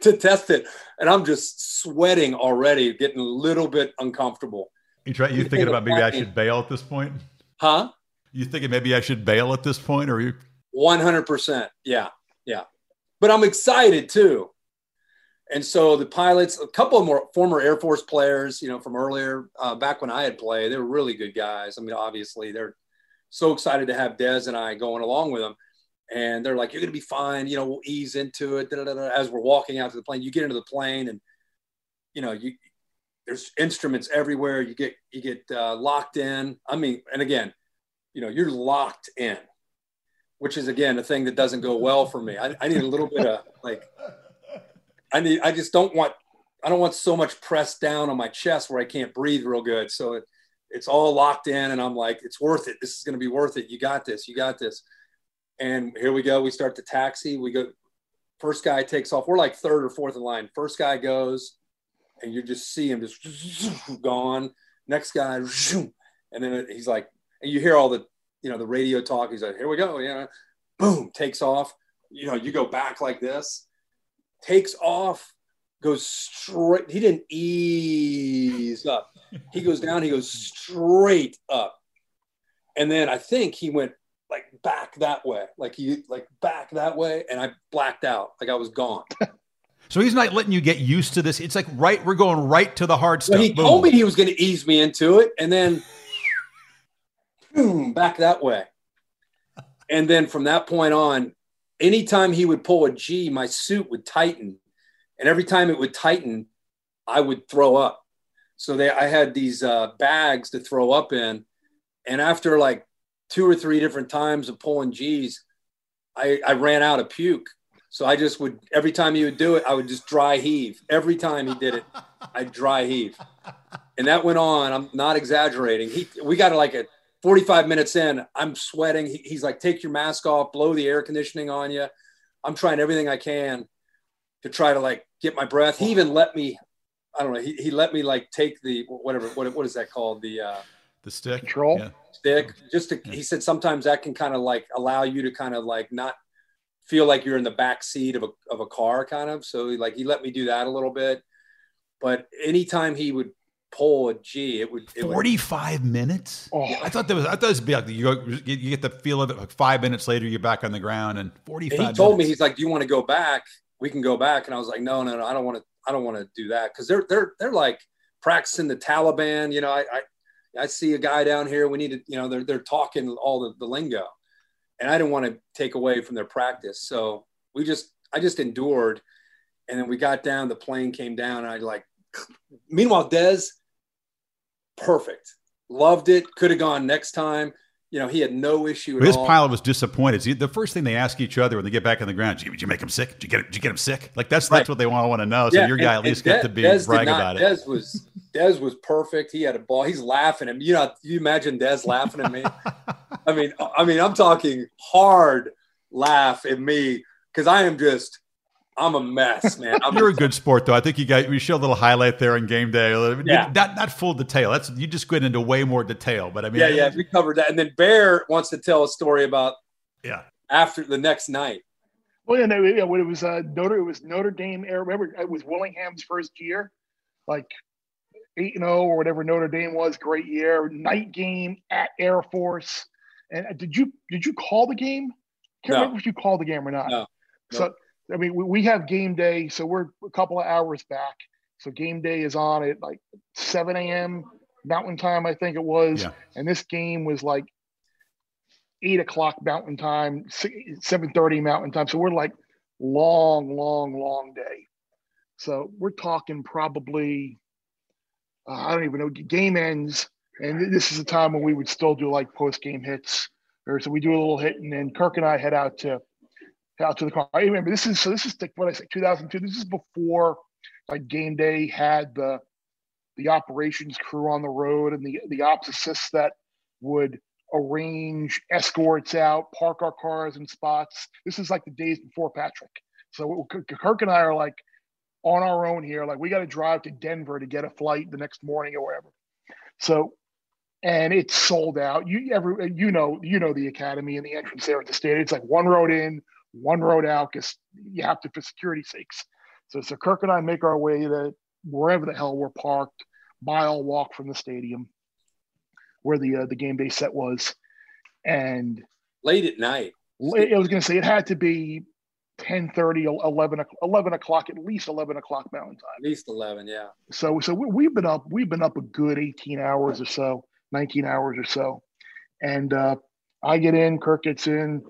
to test it. And I'm just sweating already, getting a little bit uncomfortable. You try you thinking about maybe I should bail at this point? Huh? You thinking maybe I should bail at this point, or you? One hundred percent. Yeah, yeah. But I'm excited too. And so the pilots, a couple of more former Air Force players, you know, from earlier, uh, back when I had played, they were really good guys. I mean, obviously they're so excited to have Dez and I going along with them. And they're like, you're going to be fine. You know, we'll ease into it. Da, da, da, as we're walking out to the plane, you get into the plane and, you know, you, there's instruments everywhere. You get, you get uh, locked in. I mean, and again, you know, you're locked in, which is again, a thing that doesn't go well for me. I, I need a little bit of like, I need, I just don't want, I don't want so much pressed down on my chest where I can't breathe real good. So it, it's all locked in and i'm like it's worth it. This is going to be worth it. You got this. You got this. And here we go. We start the taxi. We go first guy takes off. We're like third or fourth in line. First guy goes and you just see him just gone. Next guy and then he's like and you hear all the you know the radio talk. He's like here we go. Yeah. Boom. Takes off. You know you go back like this takes off goes straight he didn't ease up he goes down, he goes straight up. And then I think he went like back that way, like he like back that way, and I blacked out, like I was gone. So he's not letting you get used to this. It's like right, we're going right to the hard stuff. Well, he boom. told me he was going to ease me into it, and then boom, back that way. And then from that point on, anytime he would pull a G, my suit would tighten, and every time it would tighten, I would throw up. So they, I had these uh, bags to throw up in, and after like two or three different times of pulling G's, I, I ran out of puke. So I just would every time he would do it, I would just dry heave. Every time he did it, I'd dry heave, and that went on. I'm not exaggerating. He we got like a 45 minutes in. I'm sweating. He, he's like, take your mask off, blow the air conditioning on you. I'm trying everything I can to try to like get my breath. He even let me I don't know. He, he let me like take the whatever what what is that called the uh, the stick control yeah. stick. Just to, yeah. he said sometimes that can kind of like allow you to kind of like not feel like you're in the back seat of a of a car kind of. So like he let me do that a little bit, but anytime he would pull a G, it would. It 45 would, minutes? Oh, I thought that was, I thought it was be like you, you get the feel of it like five minutes later, you're back on the ground and 45 and He told minutes. me, he's like, do you want to go back? We can go back. And I was like, no, no, no, I don't want to, I don't want to do that. Cause they're, they're, they're like practicing the Taliban. You know, I, I, I see a guy down here. We need to, you know, they're, they're talking all the, the lingo and I didn't want to take away from their practice. So we just, I just endured. And then we got down, the plane came down and I like, meanwhile, Dez, perfect. Loved it. Could have gone next time. You know, he had no issue His all. pilot was disappointed. The first thing they ask each other when they get back on the ground, did you make him sick? Did you get, did you get him sick? Like that's right. that's what they want to want to know. So yeah, your guy and, at least get to be Dez brag not, about it. Dez was Dez was perfect. He had a ball. He's laughing at me. You know, you imagine Dez laughing at me. I mean, I mean, I'm talking hard laugh at me because I am just I'm a mess, man. I'm You're a good sport, though. I think you got you show a little highlight there in game day. Yeah. Not not full detail. That's you just went into way more detail. But I mean, yeah, yeah, we covered that. And then Bear wants to tell a story about yeah after the next night. Well, yeah, no, yeah. When it was uh, Notre, it was Notre Dame. I remember it was Willingham's first year, like eight and zero oh or whatever Notre Dame was. Great year. Night game at Air Force. And uh, did you did you call the game? Can't no. remember if you called the game or not. No. So I mean, we have game day, so we're a couple of hours back. So game day is on at like 7 a.m. Mountain Time, I think it was, yeah. and this game was like eight o'clock Mountain Time, 7:30 Mountain Time. So we're like long, long, long day. So we're talking probably uh, I don't even know. Game ends, and this is a time when we would still do like post game hits, or so we do a little hit, and then Kirk and I head out to out to the car. I remember this is so this is what I say 2002. This is before like game day had the the operations crew on the road and the the ops assists that would arrange escorts out, park our cars in spots. This is like the days before Patrick. So Kirk and I are like on our own here. Like we got to drive to Denver to get a flight the next morning or whatever. So, and it's sold out. You ever you know you know the academy and the entrance there at the stadium. It's like one road in, one road out because you have to for security sakes. So, so Kirk and I make our way to wherever the hell we're parked, mile walk from the stadium where the uh, the game day set was, and late at night. I was going to say it had to be 10 30 11, 11 o'clock at least 11 o'clock mountain time at least 11 yeah so so we, have been up we've been up a good 18 hours or so 19 hours or so and uh i get in kirk gets in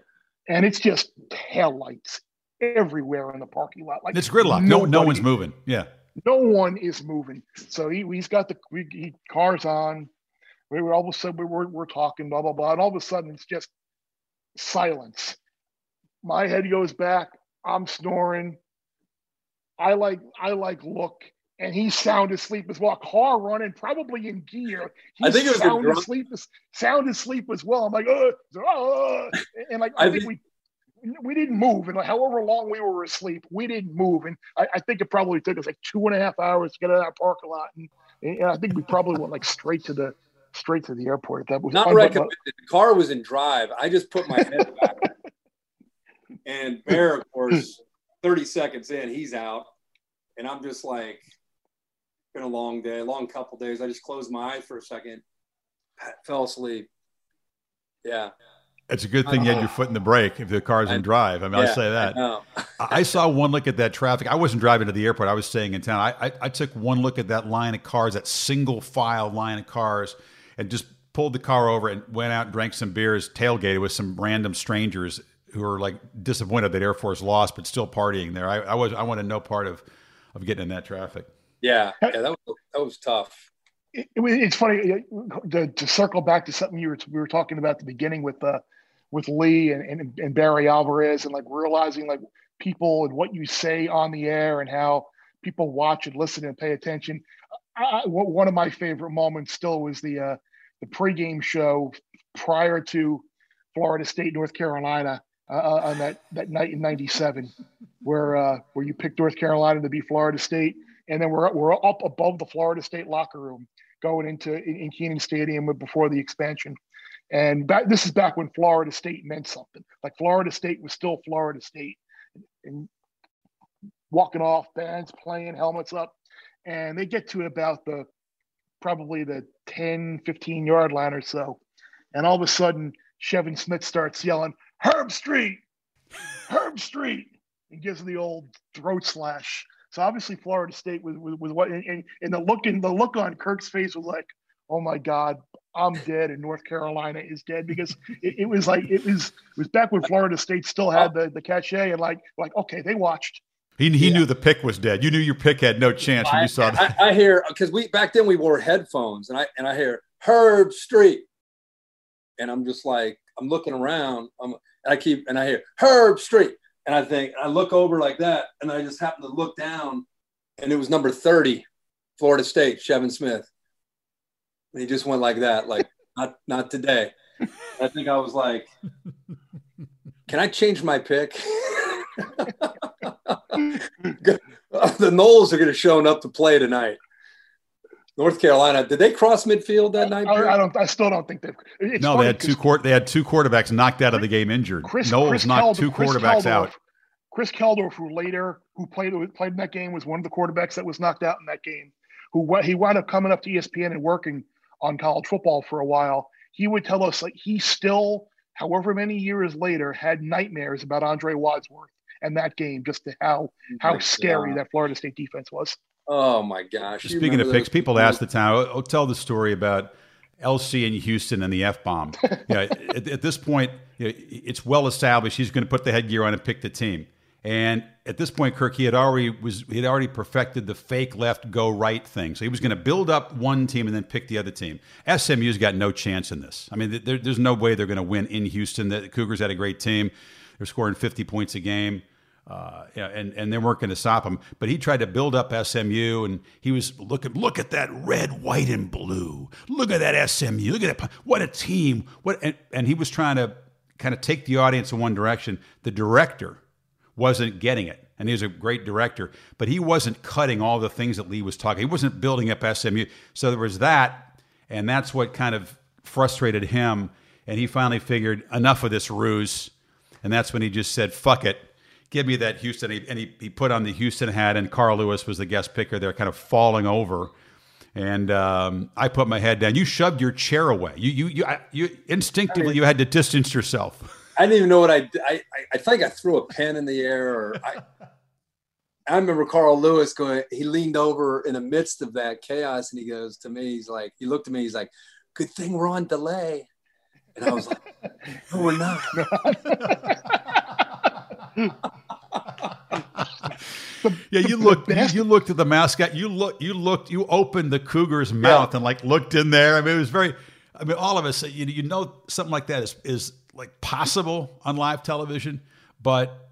and it's just tail lights everywhere in the parking lot. Like it's gridlock. No, no one's moving. Yeah, no one is moving. So he, he's got the we, he, cars on. We were all of a sudden we were we're talking blah blah blah, and all of a sudden it's just silence. My head goes back. I'm snoring. I like I like look and he's sound asleep as well. Car running, probably in gear. He's I think it was sound asleep, sound asleep as well. I'm like, oh, oh. and like I, I think, think, we we didn't move, and like, however long we were asleep, we didn't move, and I, I, think it probably took us like two and a half hours to get out of that parking lot, and, and I think we probably went like straight to the straight to the airport. That was not recommended. The car was in drive. I just put my head back, and Bear, of course, thirty seconds in, he's out, and I'm just like been a long day, a long couple days. I just closed my eyes for a second, fell asleep. Yeah. It's a good thing you had your foot in the brake if the car's in drive. I mean, yeah, I'll say that. I, I, saw one look at that traffic. I wasn't driving to the airport. I was staying in town. I, I, I took one look at that line of cars, that single file line of cars, and just pulled the car over and went out and drank some beers, tailgated with some random strangers who were like disappointed that Air Force lost, but still partying there. I, I was I wanted no part of of getting in that traffic. Yeah, yeah, that was that was tough. It, it, it's funny to, to, circle back to something you were we were talking about at the beginning with uh, with Lee and, and, and Barry Alvarez and like realizing like people and what you say on the air and how people watch and listen and pay attention. I, one of my favorite moments still was the uh, the pregame show prior to Florida State North Carolina uh, uh on that that night in '97, where uh, where you picked North Carolina to beat Florida State and then we're we're up above the Florida State locker room going into in, in Kenan Stadium before the expansion. And back, this is back when Florida State meant something. Like Florida State was still Florida State, and walking off, bands playing, helmets up, and they get to about the probably the 10, 15 yard line or so. And all of a sudden, Shevin Smith starts yelling, "Herbstreit, Herb Street, and gives the old throat slash. So obviously, Florida State was, was, was what, and, and the look in the look on Kirk's face was like, oh my God, I'm dead and North Carolina is dead because it, it, was like it was it was back when Florida State still had the the cachet and like like okay they watched. He, he yeah. knew the pick was dead. You knew your pick had no chance when I, you saw that. I, I hear because we back then we wore headphones and I and I hear Herbstreit, and I'm just like I'm looking around. I'm I keep and I hear Herbstreit, and I think I look over like that, and I just happen to look down, and it was number thirty, Florida State, Shevin Smith. And he just went like that, like not not today. I think I was like, can I change my pick? the Noles are going to show up to play tonight. North Carolina. Did they cross midfield that night? I, I don't. I still don't think they've. No, they had two court. They had two quarterbacks knocked out of the game injured. Chris, Noles Chris knocked two Chris quarterbacks out. Chris Keldorf, who later who played played in that game, was one of the quarterbacks that was knocked out in that game. Who he wound up coming up to ESPN and working on college football for a while, he would tell us like he still, however many years later, had nightmares about Andre Wadsworth and that game, just to how how scary that Florida State defense was. Oh my gosh! Speaking of picks, people ask the town. I'll, I'll tell the story about LC in Houston and the F bomb. yeah, at, at, this point, you know, it's well established. He's going to put the headgear on and pick the team. And at this point, Kirk, he had already was he had already perfected the fake left go right thing. So he was going to build up one team and then pick the other team. SMU's got no chance in this. I mean, there, there's no way they're going to win in Houston. The Cougars had a great team. They're scoring 50 points a game. Uh, and and they weren't going to stop him. But he tried to build up SMU, and he was looking. Look at that red, white, and blue. Look at that SMU. Look at that. What a team. What and, and he was trying to kind of take the audience in one direction. The director wasn't getting it. And he was a great director, but he wasn't cutting all the things that Lee was talking. He wasn't building up SMU. So there was that, and that's what kind of frustrated him. And he finally figured enough of this ruse. And that's when he just said, fuck it, give me that Houston. And he, he put on the Houston hat, and Carl Lewis was the guest picker there, kind of falling over. And um, I put my head down. You shoved your chair away. You, you, you, you instinctively, you had to distance yourself. I didn't even know what I, I, I think I threw a pen in the air or I, I remember Carl Lewis going, he leaned over in the midst of that chaos and he goes to me, he's like, he looked at me, he's like, good thing we're on delay. And I was like, no, we're not. Yeah, you looked. You, you, looked at the mascot. You looked. You looked. You opened the cougar's mouth yeah. and like looked in there. I mean, it was very. I mean, all of us. You, you know, something like that is is like possible on live television, but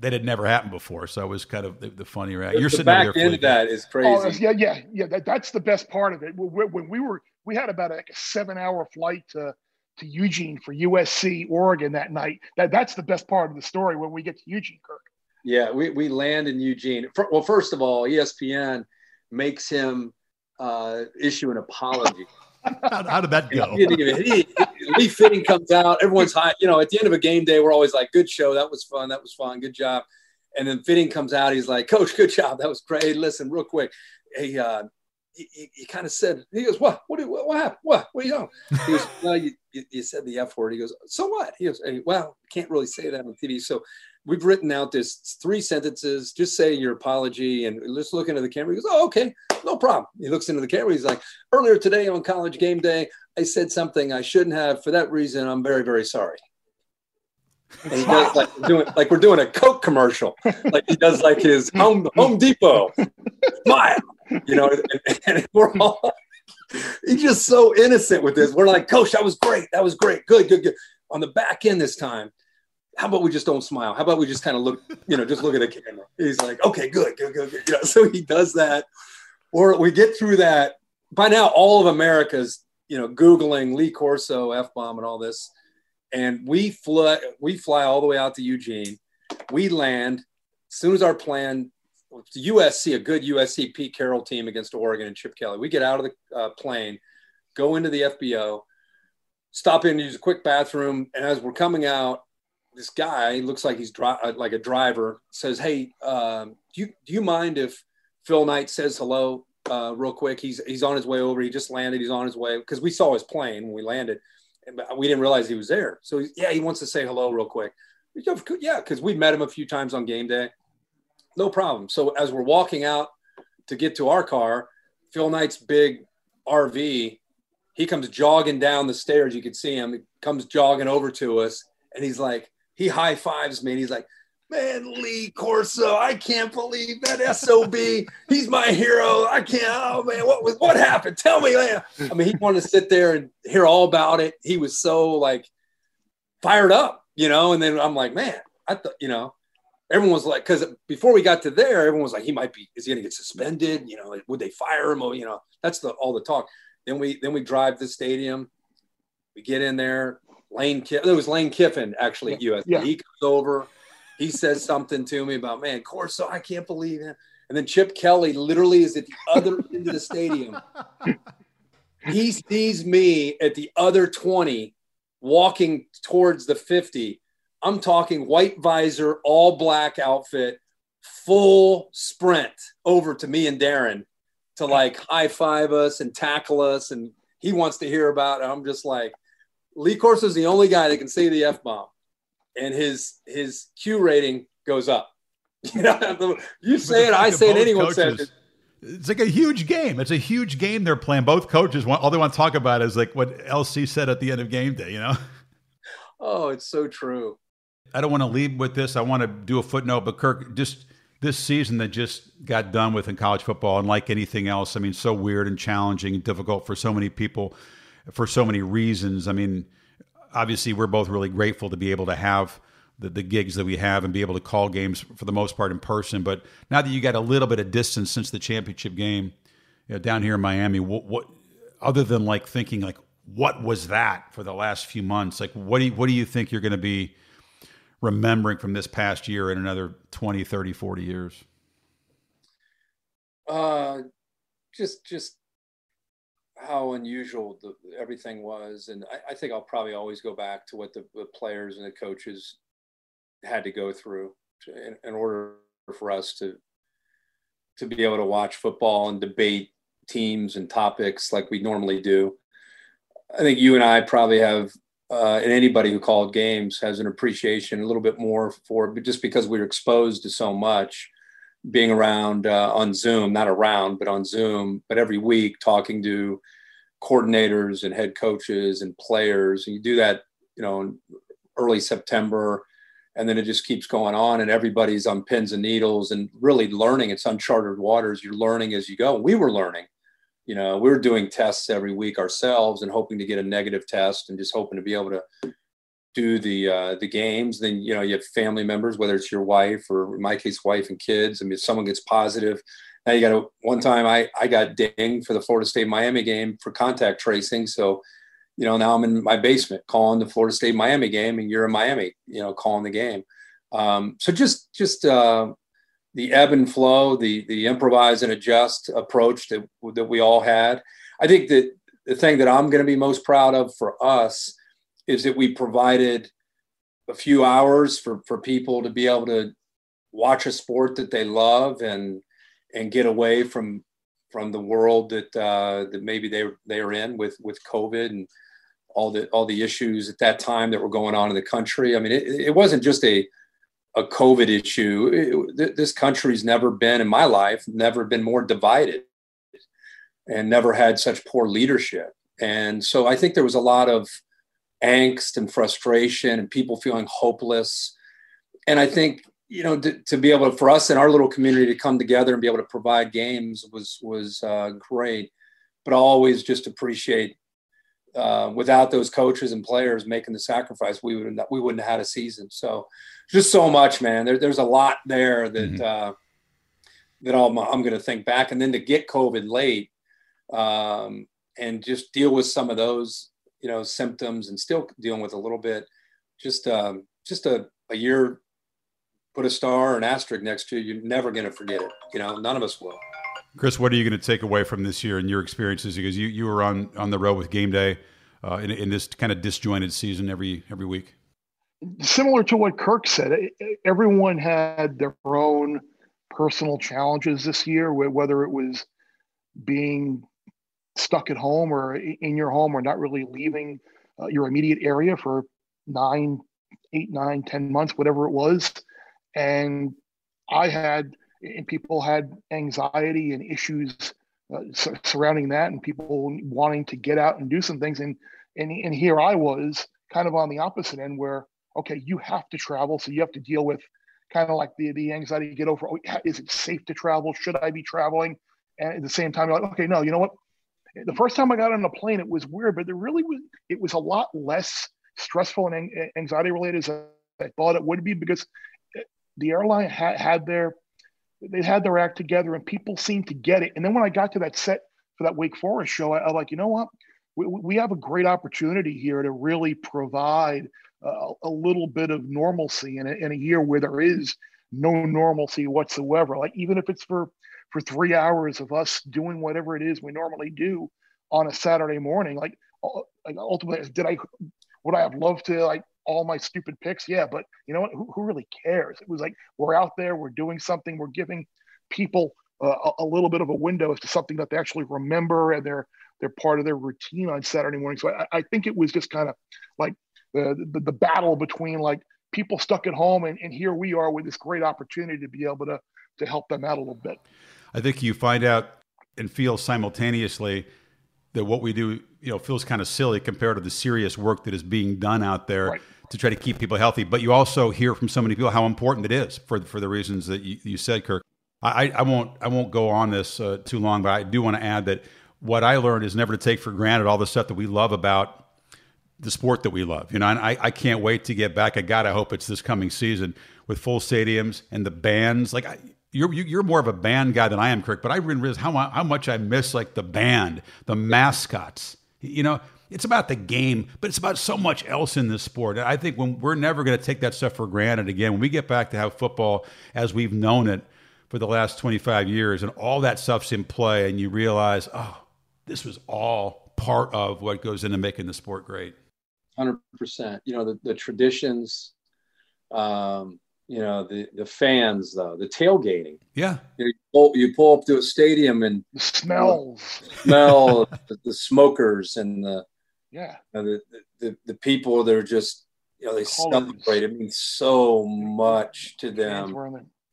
that had never happened before. So it was kind of the, the funny reaction. You're the sitting back there end of that is oh, crazy. Oh, yeah, yeah, yeah. That, that's the best part of it. When we were, we had about like a seven-hour flight to to Eugene for USC Oregon that night. That that's the best part of the story when we get to Eugene, Kirk. Yeah, we we land in Eugene. Well, first of all, ESPN makes him uh, issue an apology. how, how, did that go? He even, he, Lee Fitting comes out. Everyone's high. You know, at the end of a game day, we're always like, "Good show. That was fun. That was fun. Good job." And then Fitting comes out. He's like, "Coach, good job. That was great. Hey, listen, real quick. Hey, uh, he, kind of said, he goes, what, what, what, what happened? What, what are you doing? He goes, well, you, you, said the F word. He goes, so what? He goes, hey, well, can't really say that on TV. So we've written out this three sentences. Just say your apology and let's look into the camera. He goes, oh, okay, no problem. He looks into the camera. He's like, earlier today on college game day, I said something I shouldn't have. For that reason, I'm very, very sorry. And he does like we're doing like we're doing a Coke commercial, like he does like his Home Home Depot smile, you know, and, and we're all he's just so innocent with this. We're like, Coach, that was great, that was great, good, good, good. On the back end this time, how about we just don't smile? How about we just kind of look, you know, just look at the camera? He's like, okay, good, good, good, good. You know, so he does that, or we get through that. By now, all of America's, you know, googling Lee Corso, f bomb, and all this, and we fly, we fly all the way out to Eugene. We land. As soon as our plan, USC, a good USC Pete Carroll team against Oregon and Chip Kelly. We get out of the uh, plane, go into the FBO, stop in, to use a quick bathroom, and as we're coming out, this guy looks like he's dri- uh, like a driver says, "Hey, um, do you do you mind if Phil Knight says hello?" uh, real quick. He's he's on his way over. He just landed. He's on his way because we saw his plane when we landed, but we didn't realize he was there. So yeah, he wants to say hello real quick. Yeah, because we met him a few times on game day. No problem. So as we're walking out to get to our car, Phil Knight's big RV, he comes jogging down the stairs. You could see him. He comes jogging over to us, and he's like, he high fives me, and he's like, man, Lee Corso, I can't believe that SOB. He's my hero. I can't. Oh man, what was what happened? Tell me, man. I mean, he wanted to sit there and hear all about it. He was so like fired up, you know. And then I'm like, man, I thought, you know, everyone was like, because before we got to there, everyone was like, he might be. Is he going to get suspended? You know, would they fire him? Or you know, that's the all the talk. Then we then we drive the stadium. We get in there. Lane, it was Lane Kiffin actually at USC. Yeah. He comes over he says something to me about, man, Corso, I can't believe it. And then Chip Kelly literally is at the other end of the stadium. He sees me at the other 20 walking towards the 50. I'm talking white visor, all black outfit, full sprint over to me and Darren to like high five us and tackle us. And he wants to hear about it. I'm just like, Lee Corso is the only guy that can say the F bomb and his his Q rating goes up. You know, you say it, I say it, anyone says it. It's like a huge game. It's a huge game they're playing. Both coaches want all they want to talk about is like what LC said at the end of game day. You know. Oh, it's so true. I don't want to leave with this. I want to do a footnote, but Kirk, just this season that just got done with in college football, and like anything else, I mean, so weird and challenging and difficult for so many people, for so many reasons. I mean, obviously we're both really grateful to be able to have the, the gigs that we have and be able to call games for the most part in person. But now that you got a little bit of distance since the championship game you know, down here in Miami, what, what other than like thinking like what was that for the last few months? Like what do you, what do you think you're going to be remembering from this past year in another 20, 30, 40 years? Uh, just just how unusual the, everything was, and I, I, think I'll probably always go back to what the, the players and the coaches had to go through to, in, in, order for us to to be able to watch football and debate teams and topics like we normally do. I think you and I probably have, uh, and anybody who called games has an appreciation a little bit more for, but just because we are exposed to so much being around uh, on Zoom, not around, but on Zoom, but every week talking to coordinators and head coaches and players. And you do that, you know, in early September, and then it just keeps going on, and everybody's on pins and needles and really learning. It's uncharted waters. You're learning as you go. We were learning. You know, we were doing tests every week ourselves and hoping to get a negative test and just hoping to be able to do the uh, the games. Then you know you have family members, whether it's your wife or in my case, wife and kids. I mean, if someone gets positive, now you got to. One time I I got dinged for the Florida State Miami game for contact tracing. So, you know, now I'm in my basement calling the Florida State Miami game, and you're in Miami, you know, calling the game. Um, so just just uh, the ebb and flow, the the improvise and adjust approach that that we all had. I think that the thing that I'm going to be most proud of for us is that we provided a few hours for, for people to be able to watch a sport that they love and and get away from from the world that uh, that maybe they they are in with with COVID and all the all the issues at that time that were going on in the country. I mean, it, it wasn't just a a COVID issue. It, this country's never been in my life never been more divided and never had such poor leadership. And so I think there was a lot of angst and frustration and people feeling hopeless. And I think you know to, to, be able to, for us in our little community to come together and be able to provide games was was uh, great. But I always just appreciate uh, without those coaches and players making the sacrifice, we would we wouldn't have had a season. So just so much, man. There, there's a lot there that mm-hmm. uh, that I'm, I'm going to think back, and then to get COVID late um, and just deal with some of those you know symptoms and still dealing with a little bit just um, just a, a year put a star or an asterisk next to you you're never going to forget it you know? None of us will. Chris what are you going to take away from this year and your experiences? Because you, you were on on the road with game day uh, in, in this kind of disjointed season every every week similar to what kirk said everyone had their own personal challenges this year whether it was being stuck at home or in your home or not really leaving uh, your immediate area for nine, eight, nine, ten months, whatever it was. And I had, and people had anxiety and issues uh, surrounding that, and people wanting to get out and do some things. And and and here I was, kind of on the opposite end, where okay, you have to travel, so you have to deal with kind of like the the anxiety you get over. Oh, is it safe to travel? Should I be traveling? And at the same time, you're like, okay, no, you know what? The first time I got on a plane, it was weird, but there really was. It was a lot less stressful and anxiety related as I thought it would be because eh, the airline had, had their they had their act together and people seemed to get it. And then when I got to that set for that Wake Forest show, I, I like, you know what? We, we have a great opportunity here to really provide uh, a little bit of normalcy in a, in a year where there is no normalcy whatsoever. Like even if it's for for three hours of us doing whatever it is we normally do on a Saturday morning, like, like ultimately, did I would I have loved to like all my stupid picks? Yeah, but you know what? Who, who really cares? It was like we're out there, we're doing something, we're giving people uh, a, a, little bit of a window as to something that they actually remember and they're they're part of their routine on Saturday morning. So I, I think it was just kind of like the, the, the battle between like people stuck at home and, and here we are with this great opportunity to be able to to help them out a little bit. I think you find out and feel simultaneously that what we do, you know, feels kind of silly compared to the serious work that is being done out there right. to try to keep people healthy. But you also hear from so many people how important it is for for the reasons that you, you said, Kirk. I, I won't I won't go on this uh, too long, but I do want to add that what I learned is never to take for granted all the stuff that we love about the sport that we love. You know, and I, I can't wait to get back. I gotta hope it's this coming season with full stadiums and the bands. Like I, you're you're more of a band guy than I am, Kirk. But I didn't realize how how much I miss like the band, the mascots. You know, it's about the game, but it's about so much else in this sport. And I think when we're never going to take that stuff for granted again. When we get back to have football as we've known it for the last 25 years, and all that stuff's in play, and you realize, oh, this was all part of what goes into making the sport great. Hundred percent. You know the the traditions. Um, you know the the fans though the tailgating yeah you pull, you pull up to a stadium and the smells smell the, the, smokers and the yeah you know, the, the the people that are just you know they celebrate it means so much to them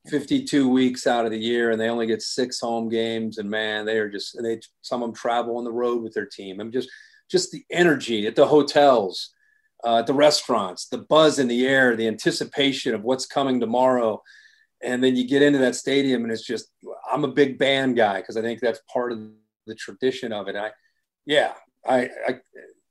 52 weeks out of the year and they only get six home games and man they are just and they some of them travel on the road with their team and just just the energy at the hotels uh, at the restaurants, the buzz in the air, the anticipation of what's coming tomorrow. And then you get into that stadium and it's just, I'm a big band guy because I think that's part of the tradition of it. I, yeah, I, I,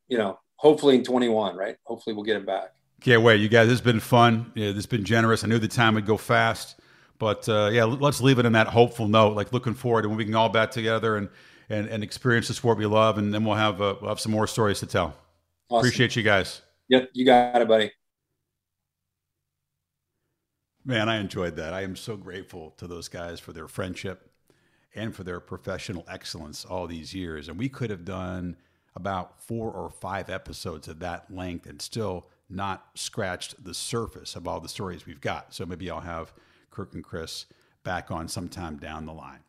you know, hopefully in 21, right? Hopefully we'll get it back. Can't wait. You guys, has been fun. Yeah, has been generous. I knew the time would go fast. But uh, yeah, let's leave it in that hopeful note. Like looking forward and when we can all back together and, and, and experience the sport we love. And then we'll have, uh, we'll have some more stories to tell. Awesome. Appreciate you guys. Yep, you got it, buddy. Man, I enjoyed that. I am so grateful to those guys for their friendship and for their professional excellence all these years. And we could have done about four or five episodes of that length and still not scratched the surface of all the stories we've got. So maybe I'll have Kirk and Chris back on sometime down the line.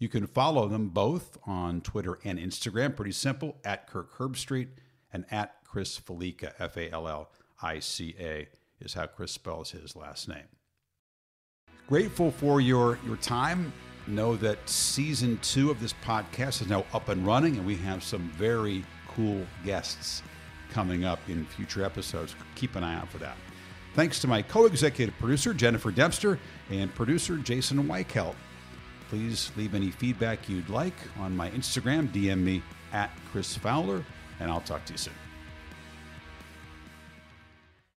You can follow them both on Twitter and Instagram. Pretty simple at Kirk Herbstreit and at Chris Fallica, F A L L I C A, is how Chris spells his last name. Grateful for your, your time. Know that season two of this podcast is now up and running, and we have some very cool guests coming up in future episodes. Keep an eye out for that. Thanks to my co executive producer, Jennifer Dempster, and producer, Jason Weichelt. Please leave any feedback you'd like on my Instagram, DM me at Chris Fowler, and I'll talk to you soon.